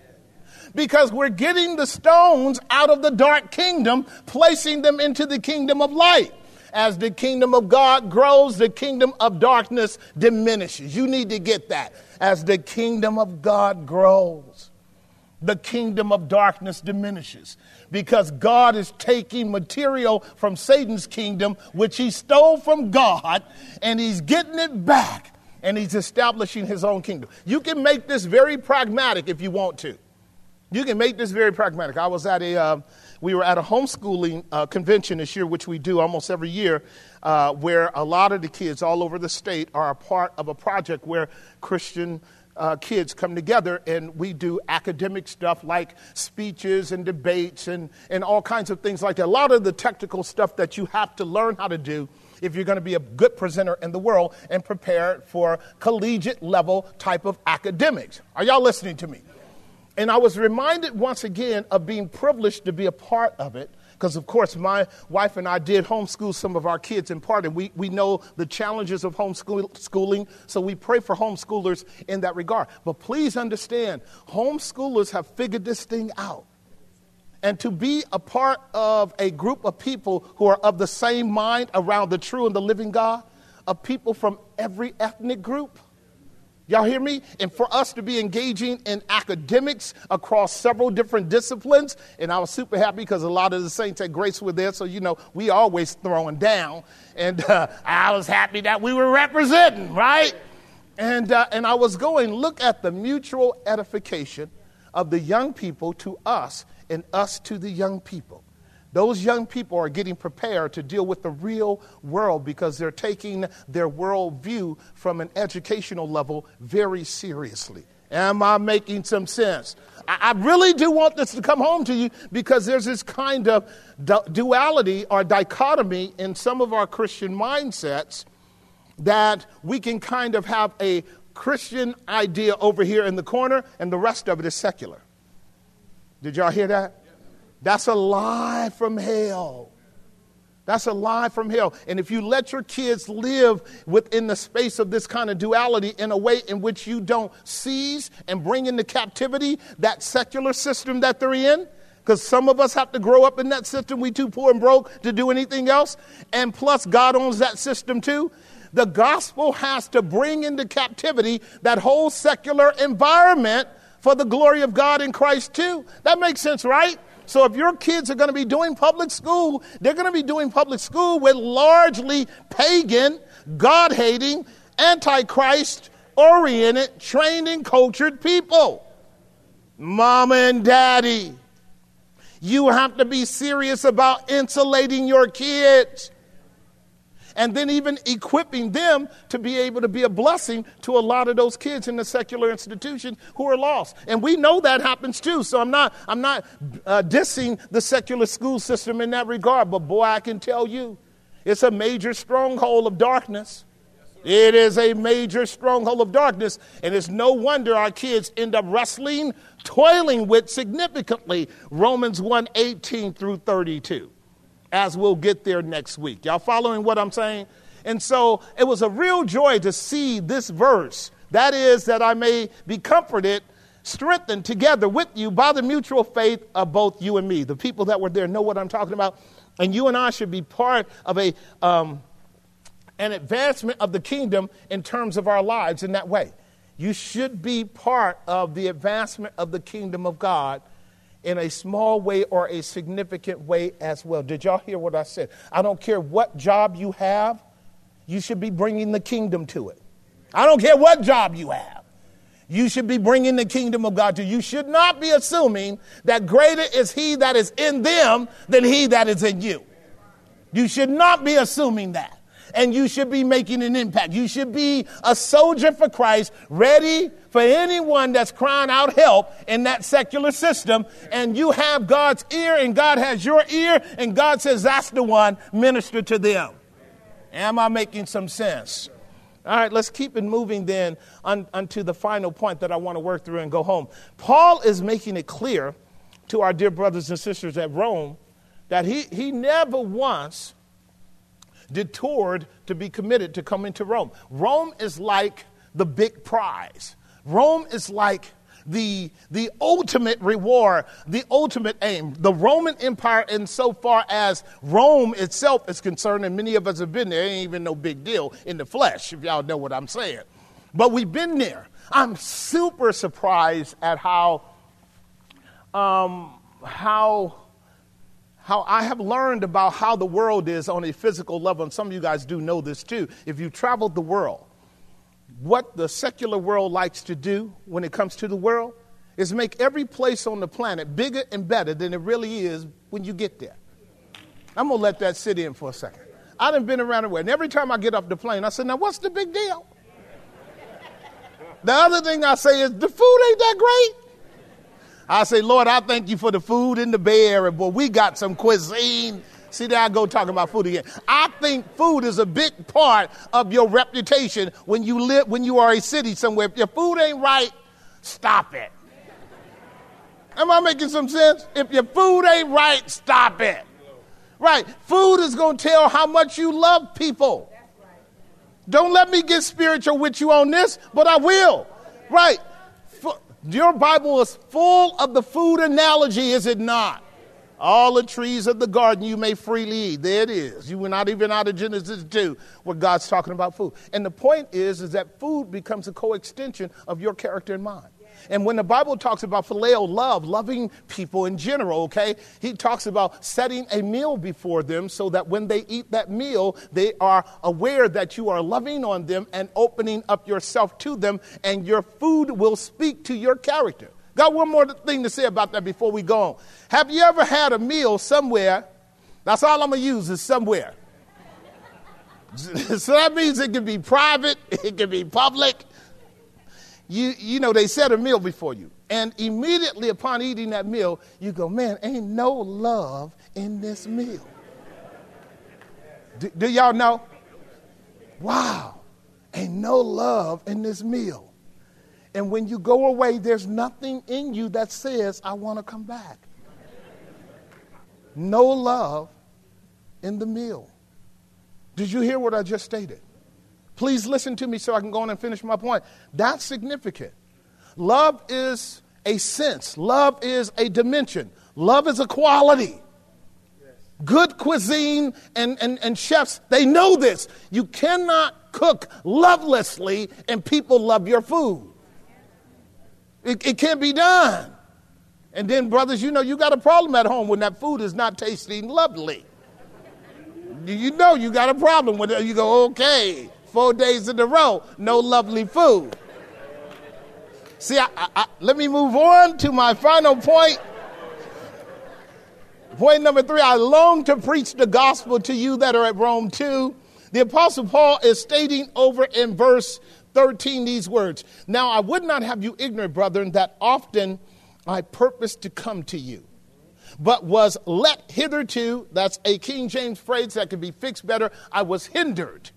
because we're getting the stones out of the dark kingdom, placing them into the kingdom of light. As the kingdom of God grows, the kingdom of darkness diminishes. You need to get that. As the kingdom of God grows, the kingdom of darkness diminishes because God is taking material from Satan's kingdom, which he stole from God, and he's getting it back and he's establishing his own kingdom. You can make this very pragmatic if you want to. You can make this very pragmatic. I was at a, uh, we were at a homeschooling uh, convention this year, which we do almost every year, uh, where a lot of the kids all over the state are a part of a project where Christian uh, kids come together and we do academic stuff like speeches and debates and, and all kinds of things like that. A lot of the technical stuff that you have to learn how to do if you're going to be a good presenter in the world and prepare for collegiate level type of academics. Are y'all listening to me? And I was reminded once again of being privileged to be a part of it because of course my wife and I did homeschool some of our kids in part, and we, we know the challenges of homeschooling, so we pray for homeschoolers in that regard. But please understand, homeschoolers have figured this thing out. And to be a part of a group of people who are of the same mind around the true and the living God, of people from every ethnic group, Y'all hear me? And for us to be engaging in academics across several different disciplines, and I was super happy because a lot of the saints at Grace were there, so you know we always throwing down, and uh, I was happy that we were representing, right? And uh, and I was going look at the mutual edification of the young people to us, and us to the young people. Those young people are getting prepared to deal with the real world because they're taking their worldview from an educational level very seriously. Am I making some sense? I, really do want this to come home to you because there's this kind of duality or dichotomy in some of our Christian mindsets that we can kind of have a Christian idea over here in the corner and the rest of it is secular. Did y'all hear that? That's a lie from hell. That's a lie from hell. And if you let your kids live within the space of this kind of duality in a way in which you don't seize and bring into captivity that secular system that they're in, because some of us have to grow up in that system. We too poor and broke to do anything else. And plus, God owns that system too. The gospel has to bring into captivity that whole secular environment for the glory of God in Christ too. That makes sense, right? So if your kids are going to be doing public school, they're going to be doing public school with largely pagan, God hating, antichrist oriented, trained and cultured people. Mama and daddy, you have to be serious about insulating your kids and then even equipping them to be able to be a blessing to a lot of those kids in the secular institution who are lost. And we know that happens too. So I'm not, I'm not uh, dissing the secular school system in that regard, but boy, I can tell you, it's a major stronghold of darkness. It is a major stronghold of darkness, and it's no wonder our kids end up wrestling, toiling with significantly Romans 1 18 through 32 as we'll get there next week. Y'all following what I'm saying? And so it was a real joy to see this verse. That is, that I may be comforted, strengthened together with you by the mutual faith of both you and me. The people that were there know what I'm talking about. And you and I should be part of a, um, an advancement of the kingdom in terms of our lives in that way. You should be part of the advancement of the kingdom of God in a small way or a significant way as well. Did y'all hear what I said? I don't care what job you have, you should be bringing the kingdom to it. I don't care what job you have. You should be bringing the kingdom of God to you. You should not be assuming that greater is he that is in them than he that is in you. You should not be assuming that and you should be making an impact. You should be a soldier for Christ, ready for anyone that's crying out help in that secular system. And you have God's ear, and God has your ear, and God says, That's the one, minister to them. Am I making some sense? All right, let's keep it moving then on, unto the final point that I want to work through and go home. Paul is making it clear to our dear brothers and sisters at Rome that he, he never once detoured to be committed to coming to Rome. Rome is like the big prize. Rome is like the, the ultimate reward, the ultimate aim. The Roman Empire, insofar as Rome itself is concerned, and many of us have been there, ain't even no big deal in the flesh, if y'all know what I'm saying. But we've been there. I'm super surprised at how, um, how how I have learned about how the world is on a physical level, and some of you guys do know this too. If you've traveled the world, what the secular world likes to do when it comes to the world is make every place on the planet bigger and better than it really is when you get there. I'm gonna let that sit in for a second. I done been around the world, and every time I get off the plane, I say, "Now, what's the big deal?" The other thing I say is the food ain't that great. I say, Lord, I thank you for the food in the Bay Area. Boy, we got some cuisine. See, there I go talking about food again. I think food is a big part of your reputation when you live, when you are a city somewhere. If your food ain't right, stop it. Am I making some sense? If your food ain't right, stop it. Right. Food is going to tell how much you love people. Don't let me get spiritual with you on this, but I will. Right. Your Bible is full of the food analogy, is it not? All the trees of the garden you may freely eat. There it is. You were not even out of Genesis 2 where God's talking about food. And the point is, is that food becomes a co-extension of your character and mind. And when the Bible talks about phileo love, loving people in general, okay, he talks about setting a meal before them so that when they eat that meal, they are aware that you are loving on them and opening up yourself to them, and your food will speak to your character. Got one more thing to say about that before we go on. Have you ever had a meal somewhere? That's all I'm going to use is somewhere. *laughs* so that means it can be private, it can be public, you, you know, they set a meal before you. And immediately upon eating that meal, you go, man, ain't no love in this meal. Do, do y'all know? Wow, ain't no love in this meal. And when you go away, there's nothing in you that says, I want to come back. No love in the meal. Did you hear what I just stated? Please listen to me so I can go on and finish my point. That's significant. Love is a sense, love is a dimension, love is a quality. Good cuisine and, and, and chefs, they know this. You cannot cook lovelessly and people love your food. It, it can't be done. And then, brothers, you know you got a problem at home when that food is not tasting lovely. You know you got a problem when. You go, okay, four days in a row, no lovely food. See, I, I, I, let me move on to my final point. Point number three I long to preach the gospel to you that are at Rome too. The Apostle Paul is stating over in verse 13 these words Now I would not have you ignorant, brethren, that often I purposed to come to you, but was let hitherto, that's a King James phrase that could be fixed better, I was hindered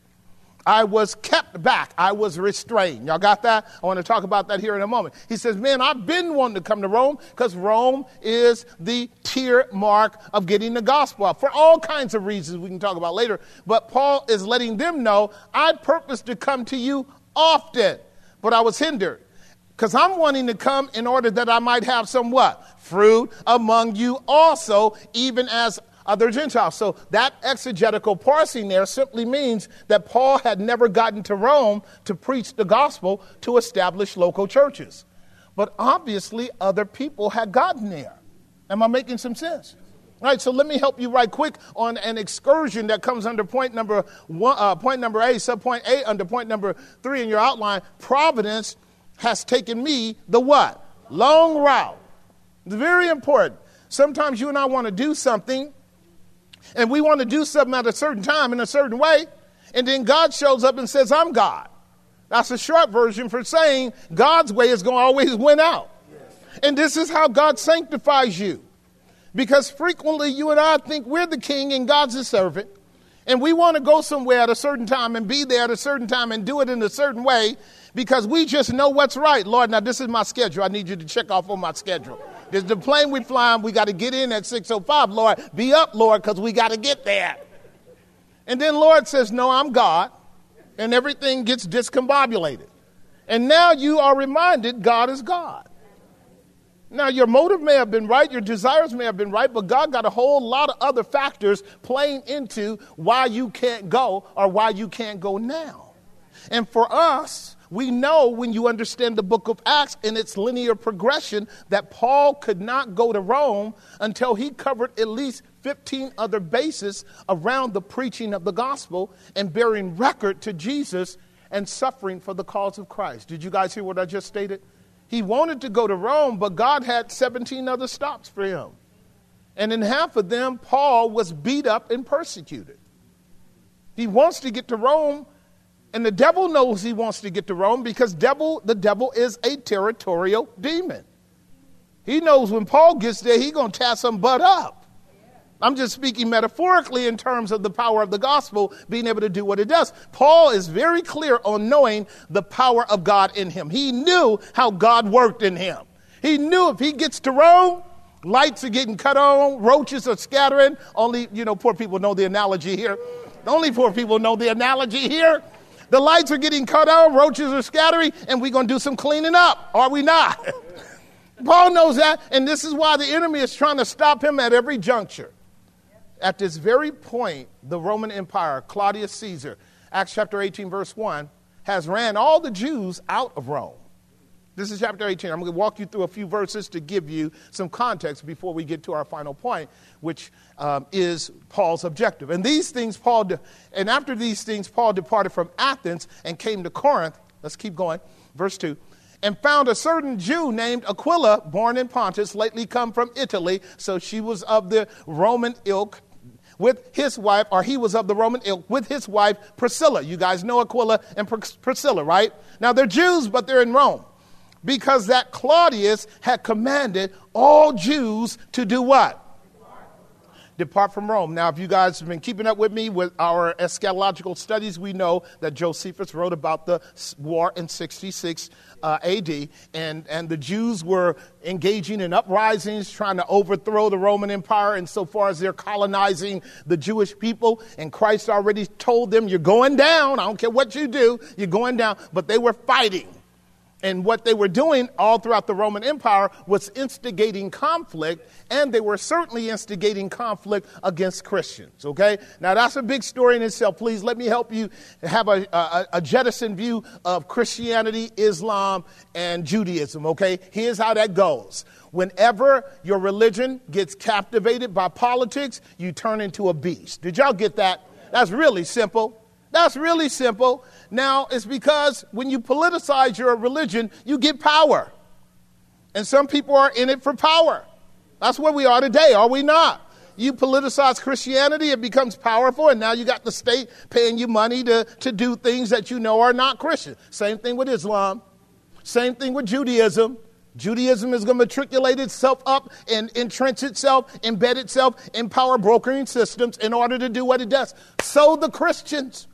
I was kept back. I was restrained. Y'all got that? I want to talk about that here in a moment. He says, Man, I've been wanting to come to Rome because Rome is the tier mark of getting the gospel out for all kinds of reasons we can talk about later. But Paul is letting them know, I purpose to come to you often, but I was hindered. Because I'm wanting to come in order that I might have some what? Fruit among you also, even as other Gentiles. So that exegetical parsing there simply means that Paul had never gotten to Rome to preach the gospel to establish local churches. But obviously, other people had gotten there. Am I making some sense? All right, so let me help you right quick on an excursion that comes under point number one, uh, point number A, subpoint A, under point number three in your outline. Providence has taken me the what? Long route. It's very important. Sometimes you and I want to do something and we want to do something at a certain time in a certain way, and then God shows up and says, I'm God. That's a short version for saying God's way is going to always win out. And this is how God sanctifies you. Because frequently you and I think we're the king and God's the servant. And we want to go somewhere at a certain time and be there at a certain time and do it in a certain way because we just know what's right. Lord, now this is my schedule. I need you to check off on my schedule. There's the plane we flying. We got to get in at 6.05. Lord, be up, Lord, because we got to get there. And then Lord says, no, I'm God. And everything gets discombobulated. And now you are reminded God is God. Now, your motive may have been right, your desires may have been right, but God got a whole lot of other factors playing into why you can't go or why you can't go now. And for us, we know when you understand the book of Acts in its linear progression that Paul could not go to Rome until he covered at least 15 other bases around the preaching of the gospel and bearing record to Jesus and suffering for the cause of Christ. Did you guys hear what I just stated? He wanted to go to Rome, but God had 17 other stops for him. And in half of them, Paul was beat up and persecuted. He wants to get to Rome And the devil knows he wants to get to Rome because devil, the devil is a territorial demon. He knows when Paul gets there, he's going to tear some butt up. I'm just speaking metaphorically in terms of the power of the gospel being able to do what it does. Paul is very clear on knowing the power of God in him. He knew how God worked in him. He knew if he gets to Rome, lights are getting cut on, roaches are scattering. Only, you know, poor people know the analogy here. Only poor people know the analogy here. The lights are getting cut on, roaches are scattering, and we're going to do some cleaning up, are we not? *laughs* Paul knows that, and this is why the enemy is trying to stop him at every juncture. At this very point, the Roman Empire, Claudius Caesar, Acts chapter 18, verse 1, has ran all the Jews out of Rome. This is chapter 18. I'm going to walk you through a few verses to give you some context before we get to our final point, which um, is Paul's objective. And these things, Paul, de- and after these things, Paul departed from Athens and came to Corinth. Let's keep going. Verse 2 and found a certain Jew named Aquila, born in Pontus, lately come from Italy. So she was of the Roman ilk, with his wife, or he was of the Roman ilk, with his wife Priscilla. You guys know Aquila and Priscilla, right? Now they're Jews, but they're in Rome. Because that Claudius had commanded all Jews to do what? depart from Rome. Now, if you guys have been keeping up with me with our eschatological studies, we know that Josephus wrote about the war in 66 uh, AD, and, and the Jews were engaging in uprisings, trying to overthrow the Roman Empire insofar as they're colonizing the Jewish people. And Christ already told them, You're going down. I don't care what you do, you're going down. But they were fighting. And what they were doing all throughout the Roman Empire was instigating conflict, and they were certainly instigating conflict against Christians. Okay? Now, that's a big story in itself. Please let me help you have a, a, a jettison view of Christianity, Islam, and Judaism. Okay? Here's how that goes. Whenever your religion gets captivated by politics, you turn into a beast. Did y'all get that? That's really simple. That's really simple. Now, it's because when you politicize your religion, you get power. And some people are in it for power. That's where we are today, are we not? You politicize Christianity, it becomes powerful, and now you got the state paying you money to, to do things that you know are not Christian. Same thing with Islam. Same thing with Judaism. Judaism is going to matriculate itself up and entrench itself, embed itself in power brokering systems in order to do what it does. So the Christians.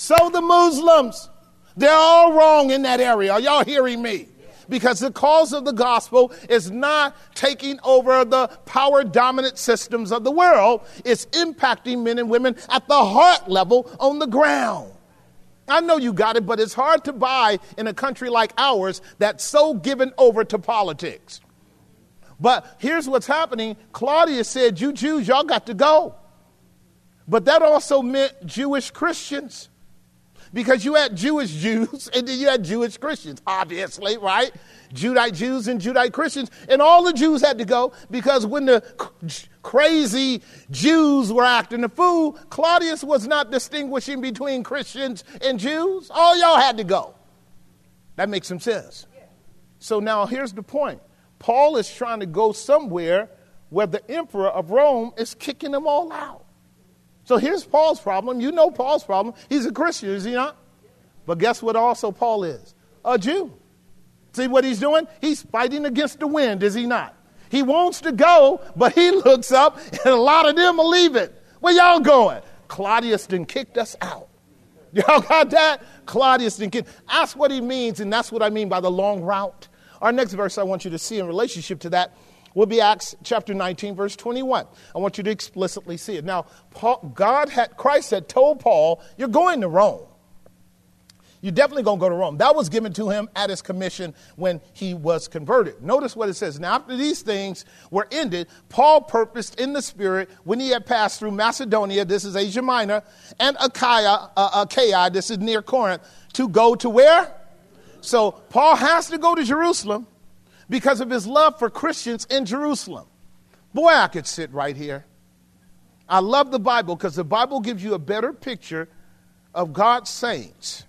So the Muslims, they're all wrong in that area. Are y'all hearing me? Because the cause of the gospel is not taking over the power dominant systems of the world, it's impacting men and women at the heart level on the ground. I know you got it, but it's hard to buy in a country like ours that's so given over to politics. But here's what's happening Claudius said, You Jews, y'all got to go. But that also meant Jewish Christians because you had Jewish Jews *laughs* and then you had Jewish Christians, obviously, right? Judite Jews and Judite Christians. And all the Jews had to go because when the crazy Jews were acting a fool, Claudius was not distinguishing between Christians and Jews. All y'all had to go. That makes some sense. So now here's the point Paul is trying to go somewhere where the emperor of Rome is kicking them all out. So here's Paul's problem. You know Paul's problem. He's a Christian, is he not? But guess what also Paul is? A Jew. See what he's doing? He's fighting against the wind, is he not? He wants to go, but he *laughs* looks up and a lot of them leave it. Where y'all going? Claudius then kicked us out. *laughs* Y'all got that? Claudius then kicked. Ask what he means, and that's what I mean by the long route. Our next verse I want you to see in relationship to that will be Acts chapter 19, verse 21. I want you to explicitly see it. Now, Paul, God had, Christ had told Paul, You're going to Rome. You're definitely going to go to Rome. That was given to him at his commission when he was converted. Notice what it says. Now, after these things were ended, Paul purposed in the Spirit when he had passed through Macedonia, this is Asia Minor, and Achaia, uh, Achaia, this is near Corinth, to go to where? So, Paul has to go to Jerusalem because of his love for Christians in Jerusalem. Boy, I could sit right here. I love the Bible because the Bible gives you a better picture of God's saints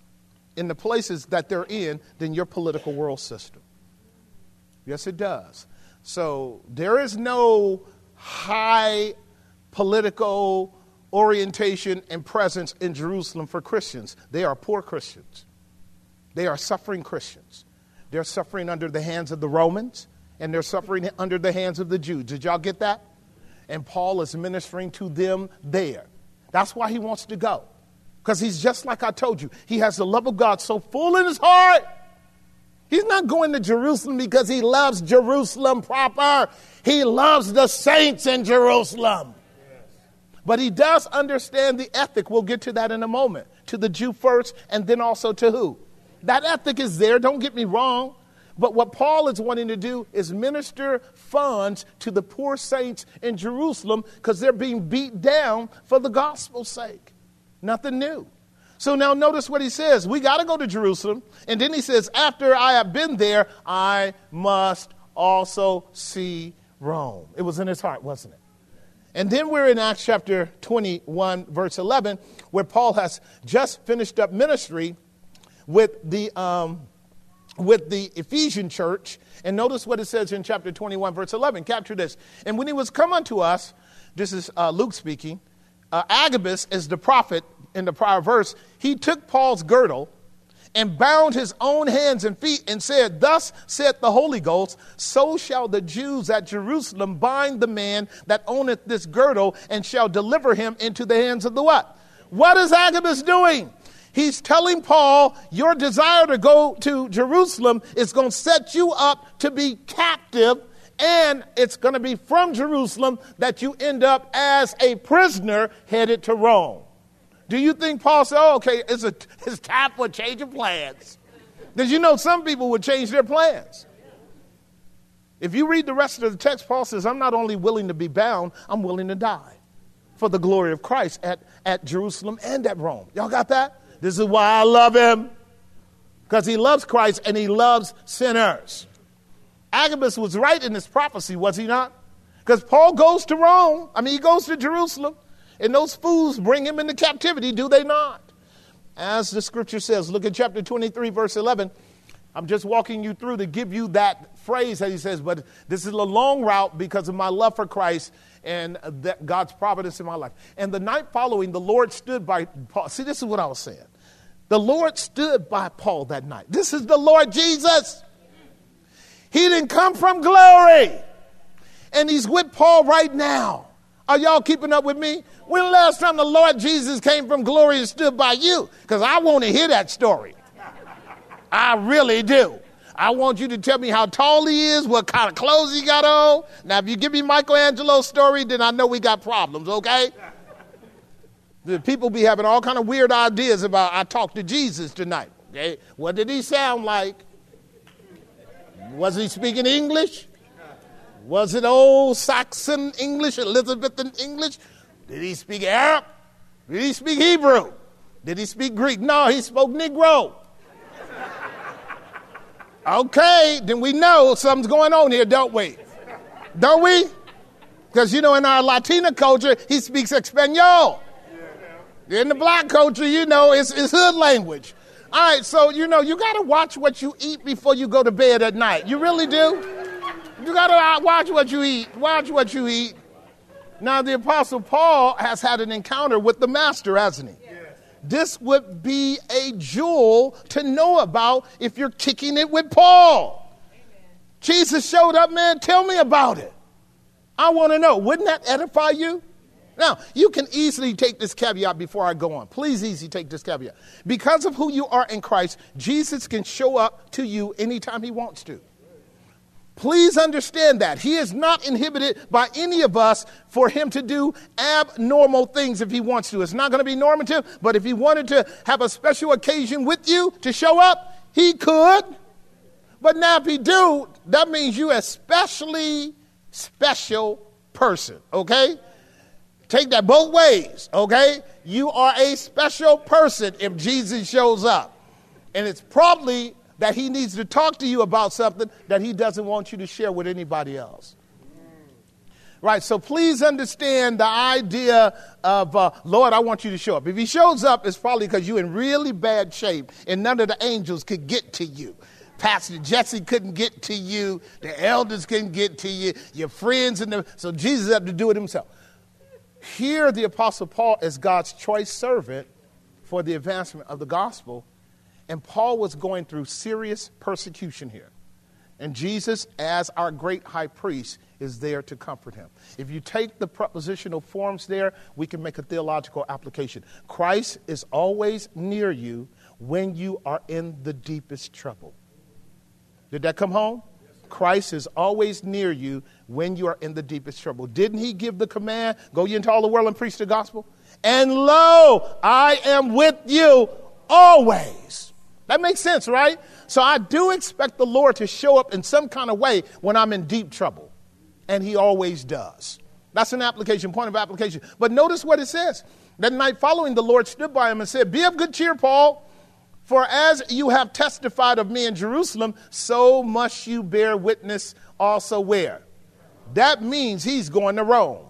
in the places that they're in than your political world system. Yes, it does. So there is no high political orientation and presence in Jerusalem for Christians. They are poor Christians. They are suffering Christians. They're suffering under the hands of the Romans and they're suffering under the hands of the Jews. Did y'all get that? And Paul is ministering to them there. That's why he wants to go. Because he's just like I told you, he has the love of God so full in his heart. He's not going to Jerusalem because he loves Jerusalem proper. He loves the saints in Jerusalem. But he does understand the ethic. We'll get to that in a moment. To the Jew first, and then also to who? That ethic is there, don't get me wrong. But what Paul is wanting to do is minister funds to the poor saints in Jerusalem because they're being beat down for the gospel's sake. Nothing new. So now notice what he says. We got to go to Jerusalem. And then he says, after I have been there, I must also see Rome. It was in his heart, wasn't it? And then we're in Acts chapter 21, verse 11, where Paul has just finished up ministry with the, um, with the Ephesian church. And notice what it says in chapter 21, verse 11. Capture this. And when he was come unto us, this is uh, Luke speaking, uh, Agabus is the prophet in the prior verse. He took Paul's girdle and bound his own hands and feet and said, Thus saith the Holy Ghost, so shall the Jews at Jerusalem bind the man that owneth this girdle and shall deliver him into the hands of the what? What is Agabus doing? He's telling Paul, your desire to go to Jerusalem is going to set you up to be captive, and it's going to be from Jerusalem that you end up as a prisoner headed to Rome. Do you think Paul said, oh, okay, it's, a, it's time for a change of plans? Did you know some people would change their plans? If you read the rest of the text, Paul says, I'm not only willing to be bound, I'm willing to die for the glory of Christ at, at Jerusalem and at Rome. Y'all got that? This is why I love him. Because he loves Christ and he loves sinners. Agabus was right in his prophecy, was he not? Because Paul goes to Rome. I mean, he goes to Jerusalem. And those fools bring him into captivity, do they not? As the scripture says, look at chapter 23, verse 11. I'm just walking you through to give you that phrase that he says, but this is a long route because of my love for Christ and God's providence in my life. And the night following, the Lord stood by Paul. See, this is what I was saying. The Lord stood by Paul that night. This is the Lord Jesus. He didn't come from glory. And he's with Paul right now. Are y'all keeping up with me? When last time the Lord Jesus came from glory and stood by you? Because I want to hear that story. I really do. I want you to tell me how tall he is, what kind of clothes he got on. Now, if you give me Michelangelo's story, then I know we got problems, okay? The people be having all kind of weird ideas about I talked to Jesus tonight. Okay? What did he sound like? Was he speaking English? Was it old Saxon English, Elizabethan English? Did he speak Arab? Did he speak Hebrew? Did he speak Greek? No, he spoke Negro. Okay, then we know something's going on here, don't we? Don't we? Because, you know, in our Latina culture, he speaks Espanol. In the black culture, you know, it's, it's hood language. All right, so, you know, you got to watch what you eat before you go to bed at night. You really do? You got to uh, watch what you eat. Watch what you eat. Now, the Apostle Paul has had an encounter with the Master, hasn't he? Yes. This would be a jewel to know about if you're kicking it with Paul. Amen. Jesus showed up, man. Tell me about it. I want to know. Wouldn't that edify you? Now, you can easily take this caveat before I go on. Please, easy take this caveat. Because of who you are in Christ, Jesus can show up to you anytime he wants to. Please understand that. He is not inhibited by any of us for him to do abnormal things if he wants to. It's not going to be normative, but if he wanted to have a special occasion with you to show up, he could. But now if he do, that means you especially special person, okay? Take that both ways, okay? You are a special person if Jesus shows up. And it's probably that he needs to talk to you about something that he doesn't want you to share with anybody else. Right, so please understand the idea of, uh, Lord, I want you to show up. If he shows up, it's probably because you're in really bad shape and none of the angels could get to you. Pastor Jesse couldn't get to you, the elders couldn't get to you, your friends, and the, so Jesus had to do it himself. Here, the Apostle Paul is God's choice servant for the advancement of the gospel, and Paul was going through serious persecution here. And Jesus, as our great high priest, is there to comfort him. If you take the prepositional forms there, we can make a theological application. Christ is always near you when you are in the deepest trouble. Did that come home? Christ is always near you when you are in the deepest trouble. Didn't he give the command, go ye into all the world and preach the gospel? And lo, I am with you always. That makes sense, right? So I do expect the Lord to show up in some kind of way when I'm in deep trouble. And he always does. That's an application, point of application. But notice what it says. That night following, the Lord stood by him and said, Be of good cheer, Paul. For as you have testified of me in Jerusalem, so must you bear witness also where? That means he's going to Rome.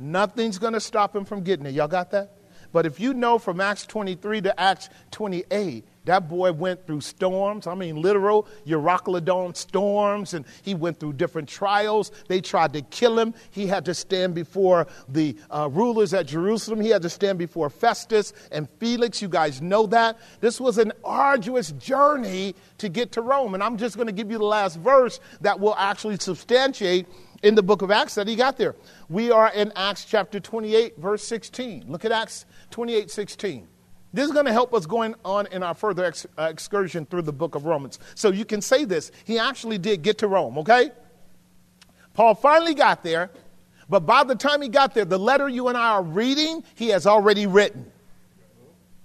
Nothing's going to stop him from getting it. Y'all got that? But if you know from Acts 23 to Acts 28, that boy went through storms. I mean, literal Euroclydon storms, and he went through different trials. They tried to kill him. He had to stand before the uh, rulers at Jerusalem. He had to stand before Festus and Felix. You guys know that. This was an arduous journey to get to Rome. And I'm just going to give you the last verse that will actually substantiate in the book of Acts that he got there. We are in Acts chapter 28, verse 16. Look at Acts 28, 16. This is going to help us going on in our further ex- uh, excursion through the book of Romans. So you can say this. He actually did get to Rome, okay? Paul finally got there, but by the time he got there, the letter you and I are reading, he has already written.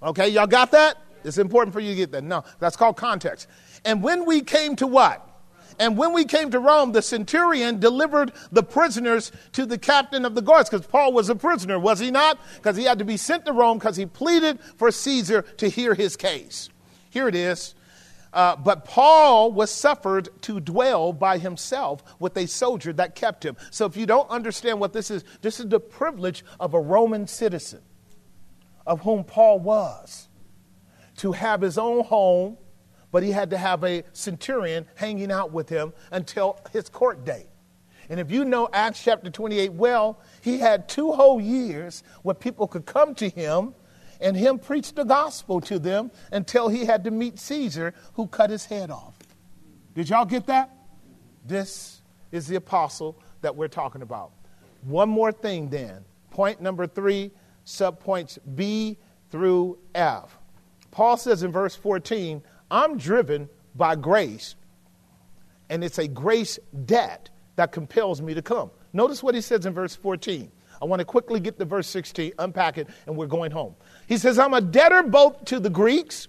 Okay, y'all got that? It's important for you to get that. No, that's called context. And when we came to what? And when we came to Rome, the centurion delivered the prisoners to the captain of the guards because Paul was a prisoner, was he not? Because he had to be sent to Rome because he pleaded for Caesar to hear his case. Here it is. Uh, but Paul was suffered to dwell by himself with a soldier that kept him. So if you don't understand what this is, this is the privilege of a Roman citizen, of whom Paul was, to have his own home but he had to have a centurion hanging out with him until his court date. And if you know Acts chapter 28 well, he had two whole years where people could come to him and him preach the gospel to them until he had to meet Caesar, who cut his head off. Did y'all get that? This is the apostle that we're talking about. One more thing then. Point number three, subpoints B through F. Paul says in verse 14, I'm driven by grace, and it's a grace debt that compels me to come. Notice what he says in verse 14. I want to quickly get to verse 16, unpack it, and we're going home. He says, I'm a debtor both to the Greeks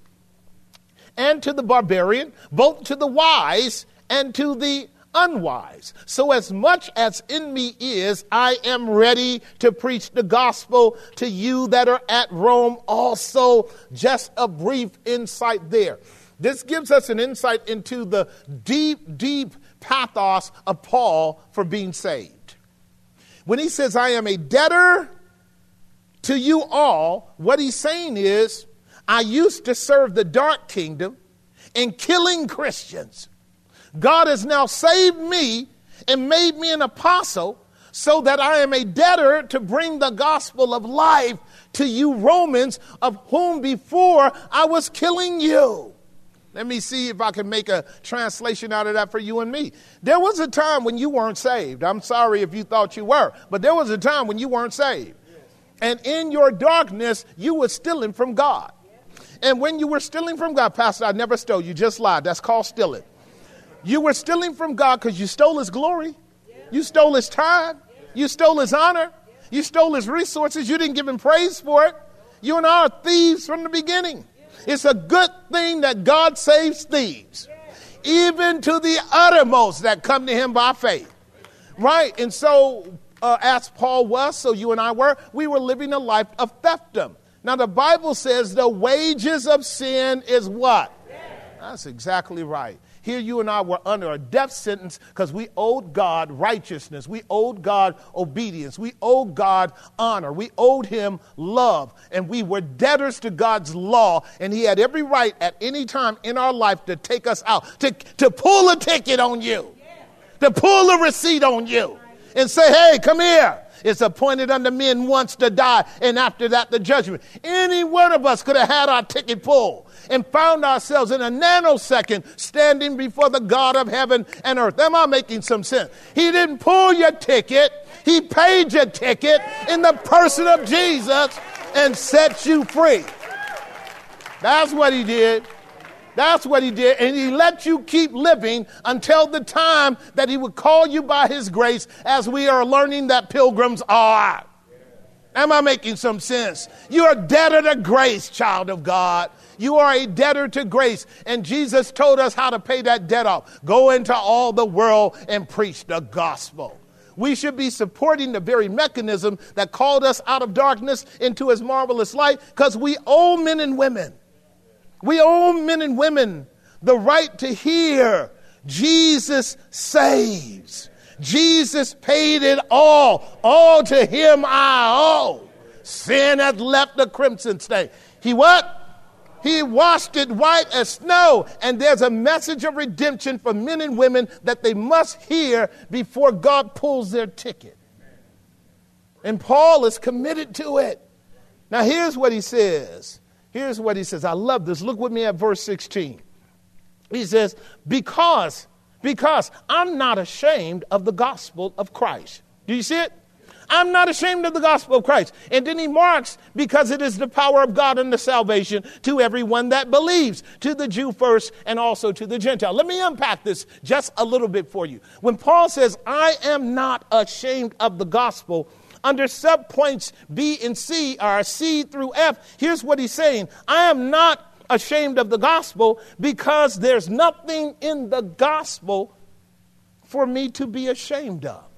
and to the barbarian, both to the wise and to the unwise. So, as much as in me is, I am ready to preach the gospel to you that are at Rome also. Just a brief insight there. This gives us an insight into the deep, deep pathos of Paul for being saved. When he says, I am a debtor to you all, what he's saying is, I used to serve the dark kingdom in killing Christians. God has now saved me and made me an apostle so that I am a debtor to bring the gospel of life to you Romans, of whom before I was killing you. Let me see if I can make a translation out of that for you and me. There was a time when you weren't saved. I'm sorry if you thought you were, but there was a time when you weren't saved. And in your darkness, you were stealing from God. And when you were stealing from God, Pastor, I never stole. You just lied. That's called stealing. You were stealing from God because you stole his glory. You stole his time. You stole his honor. You stole his resources. You didn't give him praise for it. You and I are thieves from the beginning. It's a good thing that God saves thieves, even to the uttermost that come to him by faith. Right? And so, uh, as Paul was, so you and I were, we were living a life of theftdom. Now, the Bible says the wages of sin is what? That's exactly right. Here, you and I were under a death sentence because we owed God righteousness. We owed God obedience. We owed God honor. We owed Him love. And we were debtors to God's law. And He had every right at any time in our life to take us out, to, to pull a ticket on you, to pull a receipt on you, and say, hey, come here. It's appointed unto men once to die, and after that, the judgment. Any one of us could have had our ticket pulled and found ourselves in a nanosecond standing before the God of heaven and earth. Am I making some sense? He didn't pull your ticket, He paid your ticket in the person of Jesus and set you free. That's what He did. That's what he did. And he let you keep living until the time that he would call you by his grace, as we are learning that pilgrims are. Am I making some sense? You're a debtor to grace, child of God. You are a debtor to grace. And Jesus told us how to pay that debt off. Go into all the world and preach the gospel. We should be supporting the very mechanism that called us out of darkness into his marvelous light because we owe men and women we owe men and women the right to hear Jesus saves. Jesus paid it all. All to him I owe. Sin hath left the crimson stain. He what? He washed it white as snow. And there's a message of redemption for men and women that they must hear before God pulls their ticket. And Paul is committed to it. Now, here's what he says Here's what he says. I love this. Look with me at verse 16. He says, Because, because I'm not ashamed of the gospel of Christ. Do you see it? I'm not ashamed of the gospel of Christ. And then he marks, because it is the power of God and the salvation to everyone that believes, to the Jew first and also to the Gentile. Let me unpack this just a little bit for you. When Paul says, I am not ashamed of the gospel, under subpoints B and C, or C through F, here's what he's saying I am not ashamed of the gospel because there's nothing in the gospel for me to be ashamed of.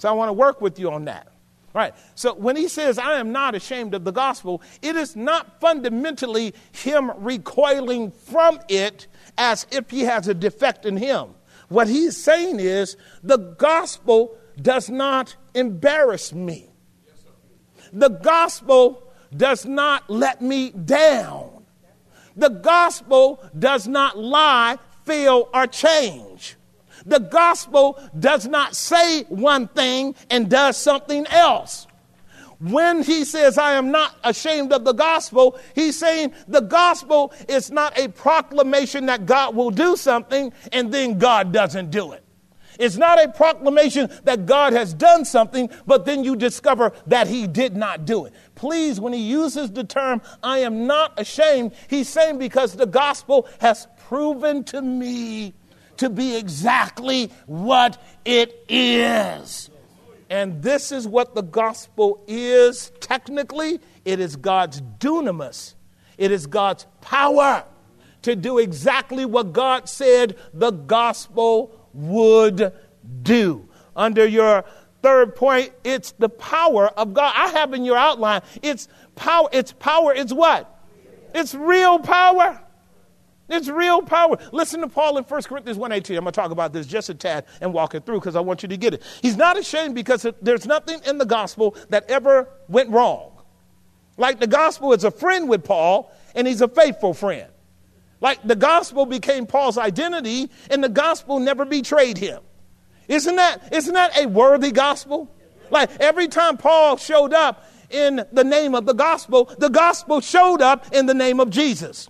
So I want to work with you on that. Right. So when he says, I am not ashamed of the gospel, it is not fundamentally him recoiling from it as if he has a defect in him. What he's saying is, the gospel does not embarrass me. The gospel does not let me down. The gospel does not lie, fail, or change. The gospel does not say one thing and does something else. When he says, I am not ashamed of the gospel, he's saying the gospel is not a proclamation that God will do something and then God doesn't do it. It's not a proclamation that God has done something, but then you discover that he did not do it. Please, when he uses the term, I am not ashamed, he's saying because the gospel has proven to me to be exactly what it is. And this is what the gospel is technically it is God's dunamis, it is God's power to do exactly what God said the gospel would do. Under your third point, it's the power of God. I have in your outline, it's power, it's power, it's what? It's real power. It's real power. Listen to Paul in 1 Corinthians 1.18. I'm going to talk about this just a tad and walk it through because I want you to get it. He's not ashamed because there's nothing in the gospel that ever went wrong. Like the gospel is a friend with Paul, and he's a faithful friend. Like the gospel became Paul's identity, and the gospel never betrayed him. Isn't that, isn't that a worthy gospel? Like every time Paul showed up in the name of the gospel, the gospel showed up in the name of Jesus.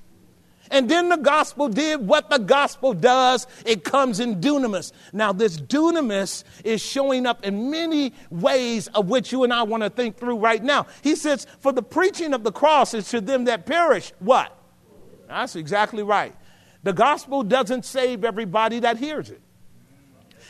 And then the gospel did what the gospel does. It comes in dunamis. Now, this dunamis is showing up in many ways of which you and I want to think through right now. He says, For the preaching of the cross is to them that perish. What? That's exactly right. The gospel doesn't save everybody that hears it.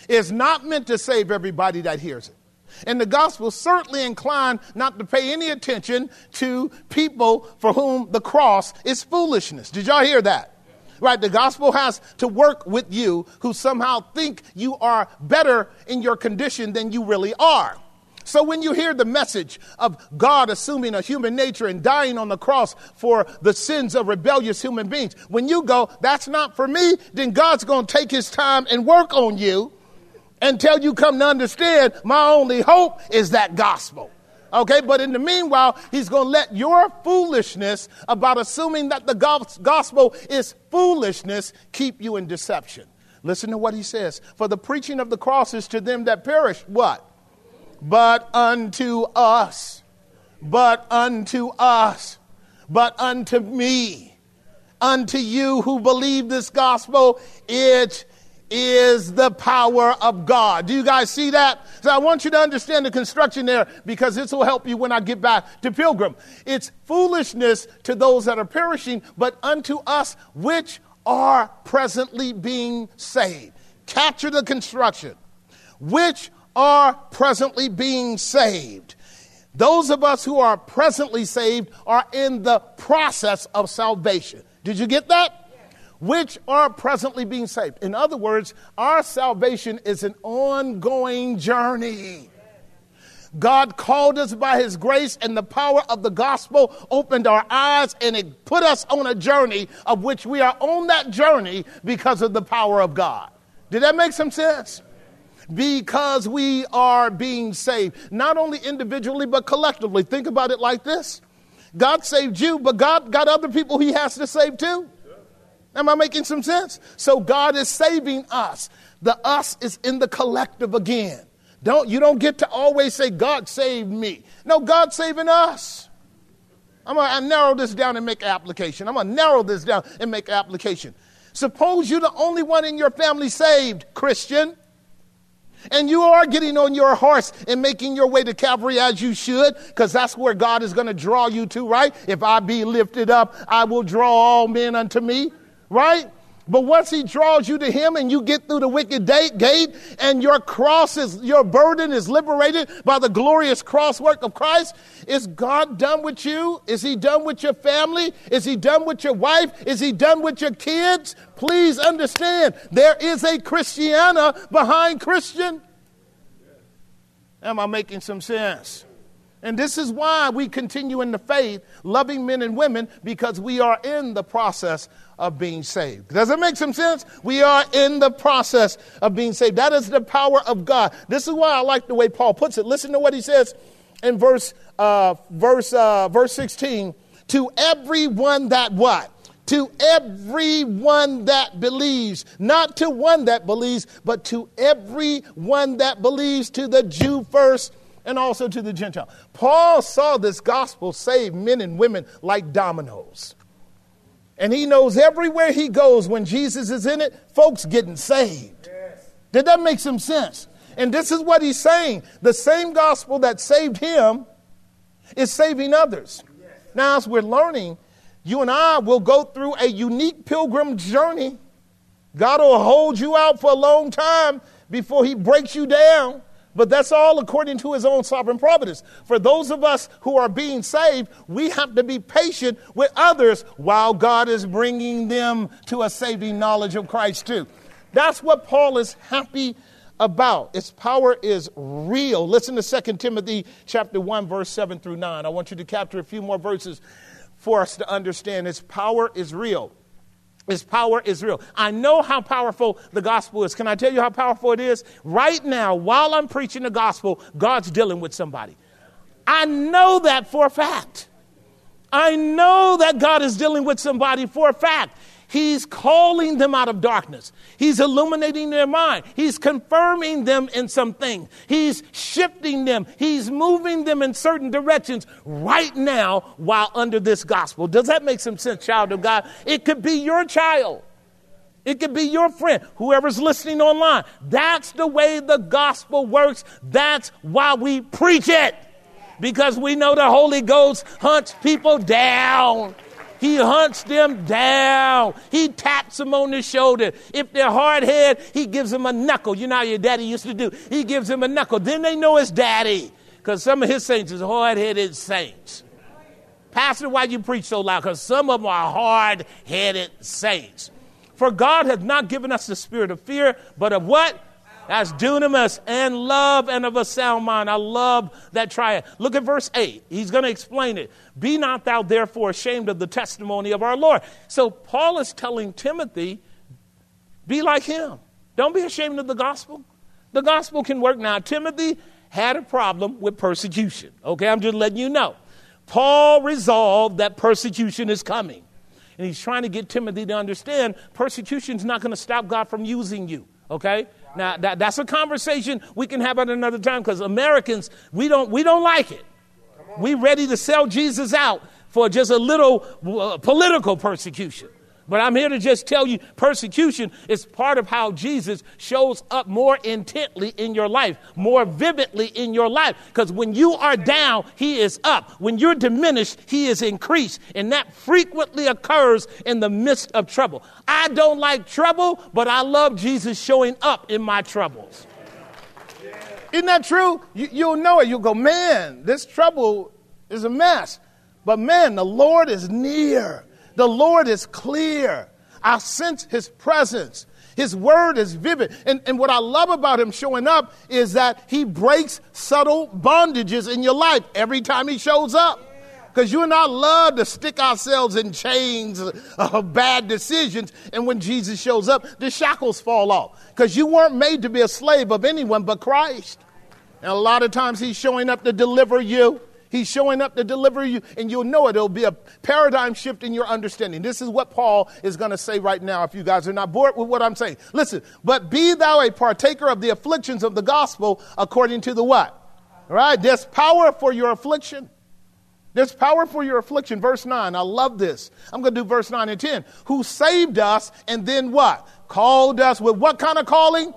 It's not meant to save everybody that hears it. And the gospel certainly inclined not to pay any attention to people for whom the cross is foolishness. Did y'all hear that? Right, the gospel has to work with you who somehow think you are better in your condition than you really are. So when you hear the message of God assuming a human nature and dying on the cross for the sins of rebellious human beings, when you go, that's not for me, then God's going to take his time and work on you until you come to understand my only hope is that gospel. Okay, but in the meanwhile, he's going to let your foolishness about assuming that the gospel is foolishness keep you in deception. Listen to what he says. For the preaching of the cross is to them that perish, what? but unto us, but unto us, but unto me, unto you who believe this gospel, it is the power of God. Do you guys see that? So I want you to understand the construction there because this will help you when I get back to Pilgrim. It's foolishness to those that are perishing, but unto us which are presently being saved. Capture the construction. Which are presently being saved. Those of us who are presently saved are in the process of salvation. Did you get that? Which are presently being saved. In other words, our salvation is an ongoing journey. God called us by his grace and the power of the gospel opened our eyes and it put us on a journey of which we are on that journey because of the power of God. Did that make some sense? Because we are being saved, not only individually but collectively. Think about it like this God saved you, but God got other people he has to save too. Am I making some sense? So God is saving us. The us is in the collective again. Don't you don't get to always say God saved me. No, God's saving us. I'm gonna narrow this down and make application. I'm gonna narrow this down and make application. Suppose you're the only one in your family saved, Christian, and you are getting on your horse and making your way to Calvary as you should, because that's where God is to draw you to, right? If I be lifted up, I will draw all men unto me right? But once he draws you to him and you get through the wicket gate and your cross is, your burden is liberated by the glorious cross work of Christ, is God done with you? Is he done with your family? Is he done with your wife? Is he done with your kids? Please understand, there is a Christiana behind Christian. Am I making some sense? And this is why we continue in the faith, loving men and women, because we are in the process of being saved. Does that make some sense? We are in the process of being saved. That is the power of God. This is why I like the way Paul puts it. Listen to what he says in verse uh, verse uh, verse 16. To everyone that what? To everyone that believes, not to one that believes, but to everyone that believes, to the Jew first and also to the Gentile. Paul saw this gospel save men and women like dominoes. And he knows everywhere he goes when Jesus is in it, folks getting saved. Yes. Did that make some sense? And this is what he's saying. The same gospel that saved him is saving others. Yes. Now, as we're learning, you and I will go through a unique pilgrim journey. God will hold you out for a long time before he breaks you down. But that's all according to his own sovereign providence. For those of us who are being saved, we have to be patient with others while God is bringing them to a saving knowledge of Christ too. That's what Paul is happy about. Its power is real. Listen to 2 Timothy chapter 1 verse 7 through 9. I want you to capture a few more verses for us to understand its power is real. His power is real. I know how powerful the gospel is. Can I tell you how powerful it is? Right now, while I'm preaching the gospel, God's dealing with somebody. I know that for a fact. I know that God is dealing with somebody for a fact. He's calling them out of darkness. He's illuminating their mind. He's confirming them in something. He's shifting them. He's moving them in certain directions right now while under this gospel. Does that make some sense, child of God? It could be your child. It could be your friend, whoever's listening online. That's the way the gospel works. That's why we preach it. Because we know the Holy Ghost hunts people down. He hunts them down. He taps them on the shoulder. If they're hard head, he gives them a knuckle. You know how your daddy used to do. He gives them a knuckle. Then they know it's daddy. Because some of his saints is hard headed saints. Pastor, why you preach so loud? Because some of them are hard headed saints. For God has not given us the spirit of fear, but of what? That's dunamis and love and of a sound mind. I love that triad. Look at verse 8. He's going to explain it. Be not thou therefore ashamed of the testimony of our Lord. So Paul is telling Timothy, be like him. Don't be ashamed of the gospel. The gospel can work. Now, Timothy had a problem with persecution. Okay, I'm just letting you know. Paul resolved that persecution is coming. And he's trying to get Timothy to understand persecution is not going to stop God from using you. Okay? Now that, that's a conversation we can have at another time because Americans we don't we don't like it. We're ready to sell Jesus out for just a little uh, political persecution. But I'm here to just tell you persecution is part of how Jesus shows up more intently in your life, more vividly in your life. Because when you are down, he is up. When you're diminished, he is increased. And that frequently occurs in the midst of trouble. I don't like trouble, but I love Jesus showing up in my troubles. Isn't that true? You, you'll know it. You'll go, man, this trouble is a mess. But man, the Lord is near. The Lord is clear. I sense his presence. His word is vivid. And, and what I love about him showing up is that he breaks subtle bondages in your life every time he shows up. Because you and I love to stick ourselves in chains of bad decisions. And when Jesus shows up, the shackles fall off. Because you weren't made to be a slave of anyone but Christ. And a lot of times he's showing up to deliver you. He's showing up to deliver you, and you'll know it. It'll be a paradigm shift in your understanding. This is what Paul is going to say right now, if you guys are not bored with what I'm saying. Listen, but be thou a partaker of the afflictions of the gospel according to the what? Right, there's power for your affliction. There's power for your affliction. Verse 9, I love this. I'm going to do verse 9 and 10. Who saved us and then what? Called us with what kind of calling?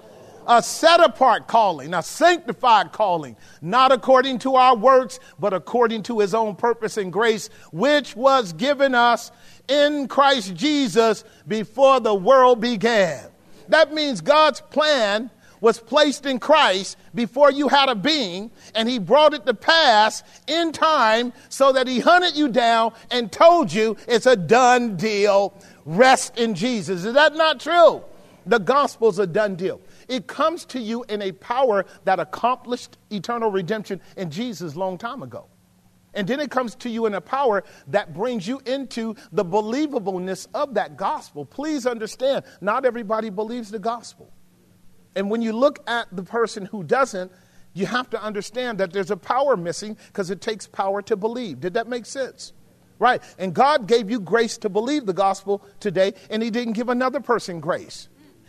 A set apart calling, a sanctified calling, not according to our works, but according to his own purpose and grace, which was given us in Christ Jesus before the world began. That means God's plan was placed in Christ before you had a being, and he brought it to pass in time so that he hunted you down and told you it's a done deal. Rest in Jesus. Is that not true? The gospel's a done deal. It comes to you in a power that accomplished eternal redemption in Jesus long time ago. And then it comes to you in a power that brings you into the believableness of that gospel. Please understand, not everybody believes the gospel. And when you look at the person who doesn't, you have to understand that there's a power missing because it takes power to believe. Did that make sense? Right. And God gave you grace to believe the gospel today, and He didn't give another person grace.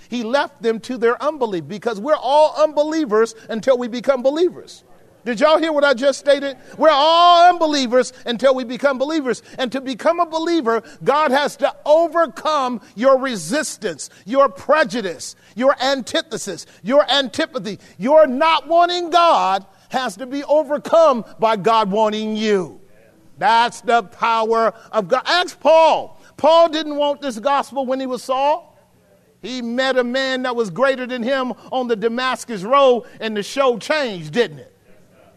He left them to their unbelief because we're all unbelievers until we become believers. Did y'all hear what I just stated? We're all unbelievers until we become believers. And to become a believer, God has to overcome your resistance, your prejudice, your antithesis, your antipathy. Your not wanting God has to be overcome by God wanting you. That's the power of God. Ask Paul. Paul didn't want this gospel when he was Saul. He met a man that was greater than him on the Damascus Road, and the show changed, didn't it?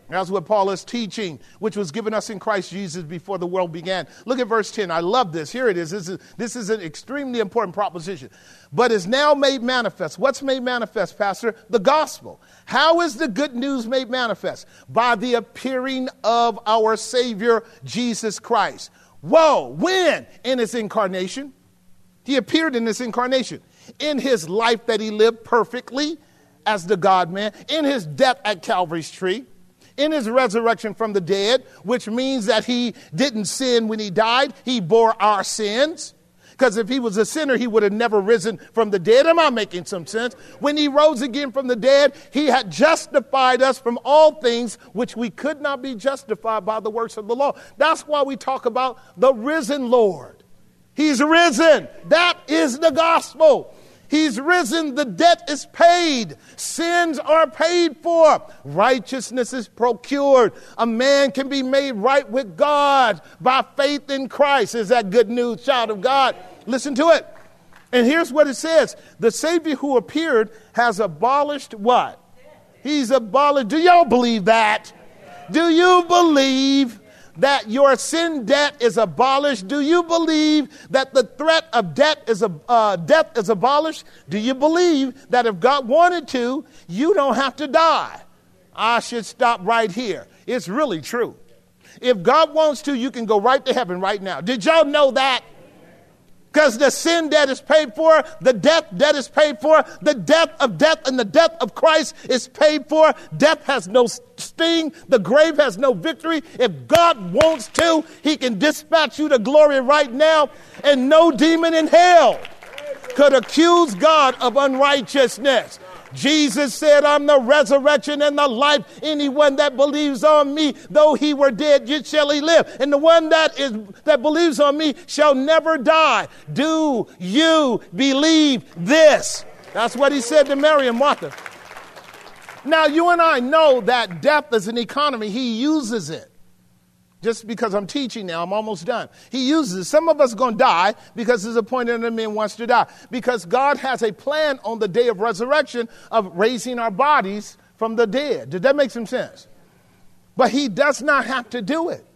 That's what Paul is teaching, which was given us in Christ Jesus before the world began. Look at verse 10. I love this. Here it is. This is, this is an extremely important proposition. But is now made manifest. What's made manifest, Pastor? The gospel. How is the good news made manifest? By the appearing of our Savior, Jesus Christ. Whoa, when? In his incarnation. He appeared in this incarnation in his life that he lived perfectly as the God man, in his death at Calvary's tree, in his resurrection from the dead, which means that he didn't sin when he died, he bore our sins. Because if he was a sinner, he would have never risen from the dead. Am I making some sense? When he rose again from the dead, he had justified us from all things which we could not be justified by the works of the law. That's why we talk about the risen Lord. He's risen. That is the gospel. He's risen. The debt is paid. Sins are paid for. Righteousness is procured. A man can be made right with God by faith in Christ. Is that good news, child of God? Listen to it. And here's what it says The Savior who appeared has abolished what? He's abolished. Do y'all believe that? Do you believe that your sin debt is abolished? Do you believe that the threat of debt is uh, death is abolished? Do you believe that if God wanted to, you don't have to die? I should stop right here. It's really true. If God wants to, you can go right to heaven right now. Did y'all know that? Because the sin debt is paid for, the death debt is paid for, the death of death and the death of Christ is paid for. Death has no sting, the grave has no victory. If God wants to, He can dispatch you to glory right now, and no demon in hell could accuse God of unrighteousness. Jesus said, I'm the resurrection and the life. Anyone that believes on me, though he were dead, yet shall he live. And the one that is that believes on me shall never die. Do you believe this? That's what he said to Mary and Martha. Now, you and I know that death is an economy. He uses it. Just because I'm teaching now, I'm almost done. He uses. Some of us going to die because there's a point in the man wants to die. Because God has a plan on the day of resurrection of raising our bodies from the dead. Did that make some sense? But he does not have to do it.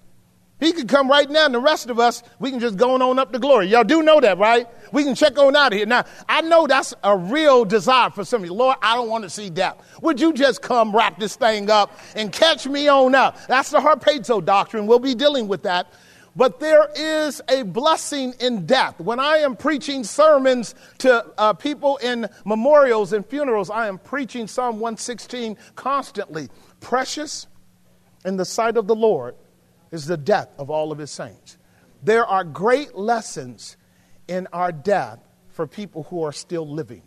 He could come right now, and the rest of us, we can just go on up to glory. Y'all do know that, right? We can check on out of here. Now, I know that's a real desire for some of you. Lord, I don't want to see death. Would you just come wrap this thing up and catch me on up? That's the Harpazo doctrine. We'll be dealing with that. But there is a blessing in death. When I am preaching sermons to uh, people in memorials and funerals, I am preaching Psalm 116 constantly. Precious in the sight of the Lord is the death of all of his saints. There are great lessons in our death for people who are still living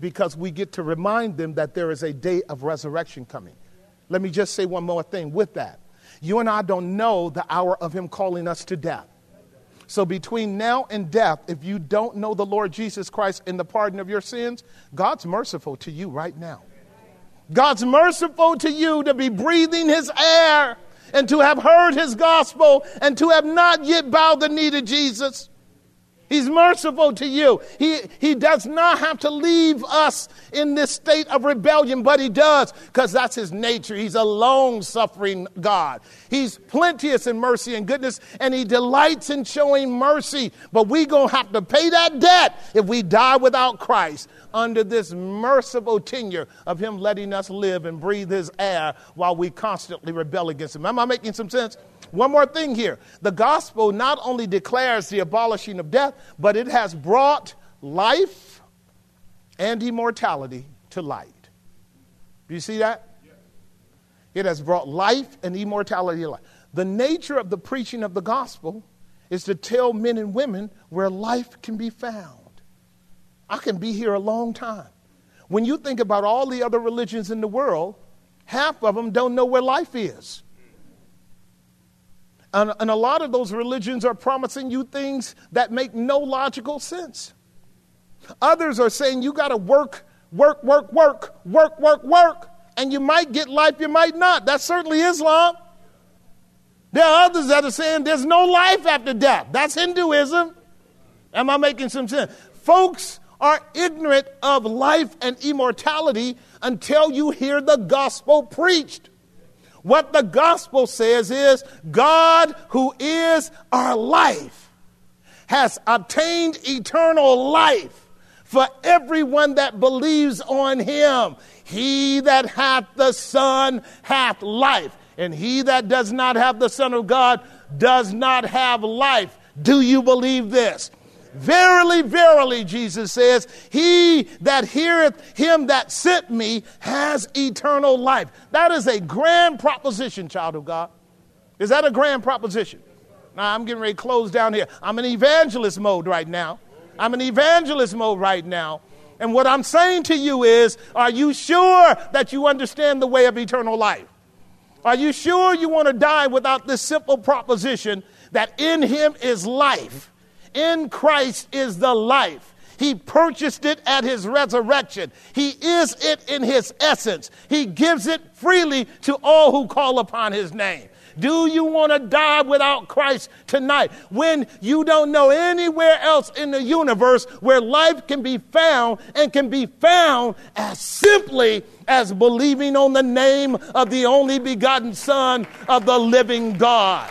because we get to remind them that there is a day of resurrection coming. Let me just say one more thing with that. You and I don't know the hour of him calling us to death. So, between now and death, if you don't know the Lord Jesus Christ in the pardon of your sins, God's merciful to you right now. God's merciful to you to be breathing his air and to have heard his gospel and to have not yet bowed the knee to Jesus. He's merciful to you. He, he does not have to leave us in this state of rebellion, but He does because that's His nature. He's a long suffering God. He's plenteous in mercy and goodness, and He delights in showing mercy. But we going to have to pay that debt if we die without Christ under this merciful tenure of Him letting us live and breathe His air while we constantly rebel against Him. Am I making some sense? One more thing here. The gospel not only declares the abolishing of death, but it has brought life and immortality to light. Do you see that? It has brought life and immortality to light. The nature of the preaching of the gospel is to tell men and women where life can be found. I can be here a long time. When you think about all the other religions in the world, half of them don't know where life is. And, and, a lot of those religions are promising you things that make no logical sense. Others are saying you got to work, work, work, work, work, work, work, and you might get life, you might not. That's certainly Islam. There are others that are saying there's no life after death. That's Hinduism. Am I making some sense? Folks are ignorant of life and immortality until you hear the gospel preached. What the gospel says is God, who is our life, has obtained eternal life for everyone that believes on him. He that hath the Son hath life, and he that does not have the Son of God does not have life. Do you believe this? Verily, verily, Jesus says, He that heareth him that sent me has eternal life. That is a grand proposition, child of God. Is that a grand proposition? Now, I'm getting ready to close down here. I'm in evangelist mode right now. I'm in evangelist mode right now. And what I'm saying to you is, are you sure that you understand the way of eternal life? Are you sure you want to die without this simple proposition that in Him is life? In Christ is the life. He purchased it at his resurrection. He is it in his essence. He gives it freely to all who call upon his name. Do you want to die without Christ tonight when you don't know anywhere else in the universe where life can be found and can be found as simply as believing on the name of the only begotten Son of the living God?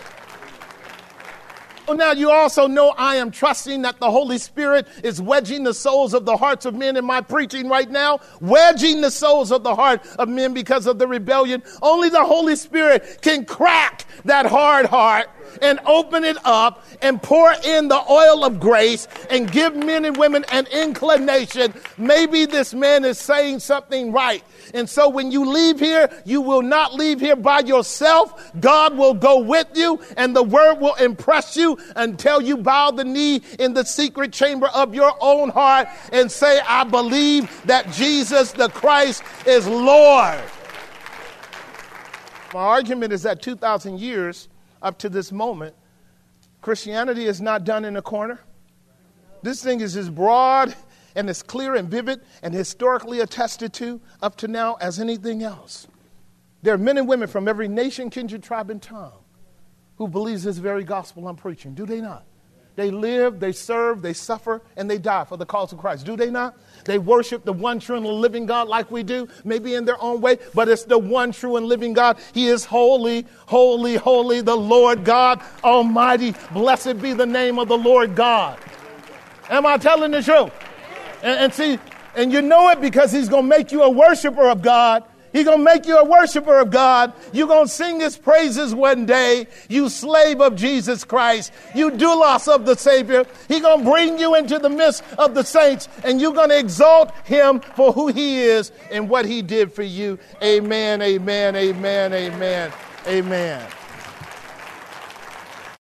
Now you also know I am trusting that the Holy Spirit is wedging the souls of the hearts of men in my preaching right now, wedging the souls of the heart of men because of the rebellion. Only the Holy Spirit can crack that hard heart and open it up and pour in the oil of grace and give men and women an inclination. Maybe this man is saying something right. And so when you leave here, you will not leave here by yourself. God will go with you and the word will impress until you bow the knee in the secret chamber of your own heart and say, I believe that Jesus the Christ is Lord. My argument is that 2,000 years up to this moment, Christianity is not done in a corner. This thing is as broad and as clear and vivid and historically attested to up to now as anything else. There are men and women from every nation, kindred, tribe, and tongue who believes this very gospel I'm preaching. Do they not? They live, they serve, they suffer, and they die for the cause of Christ. Do they not? They worship the one true and living God like we do, maybe in their own way, but it's the one true and living God. He is holy, holy, holy, the Lord God Almighty. Blessed be the name of the Lord God. Am I telling the truth? And, and see, and you know it because He's going to make you a worshiper of God He's going to make you a worshiper of God. You're going to sing his praises one day. You slave of Jesus Christ. You doulos of the Savior. He's going to bring you into the midst of the saints and you're going to exalt him for who he is and what he did for you. Amen, amen, amen, amen, amen.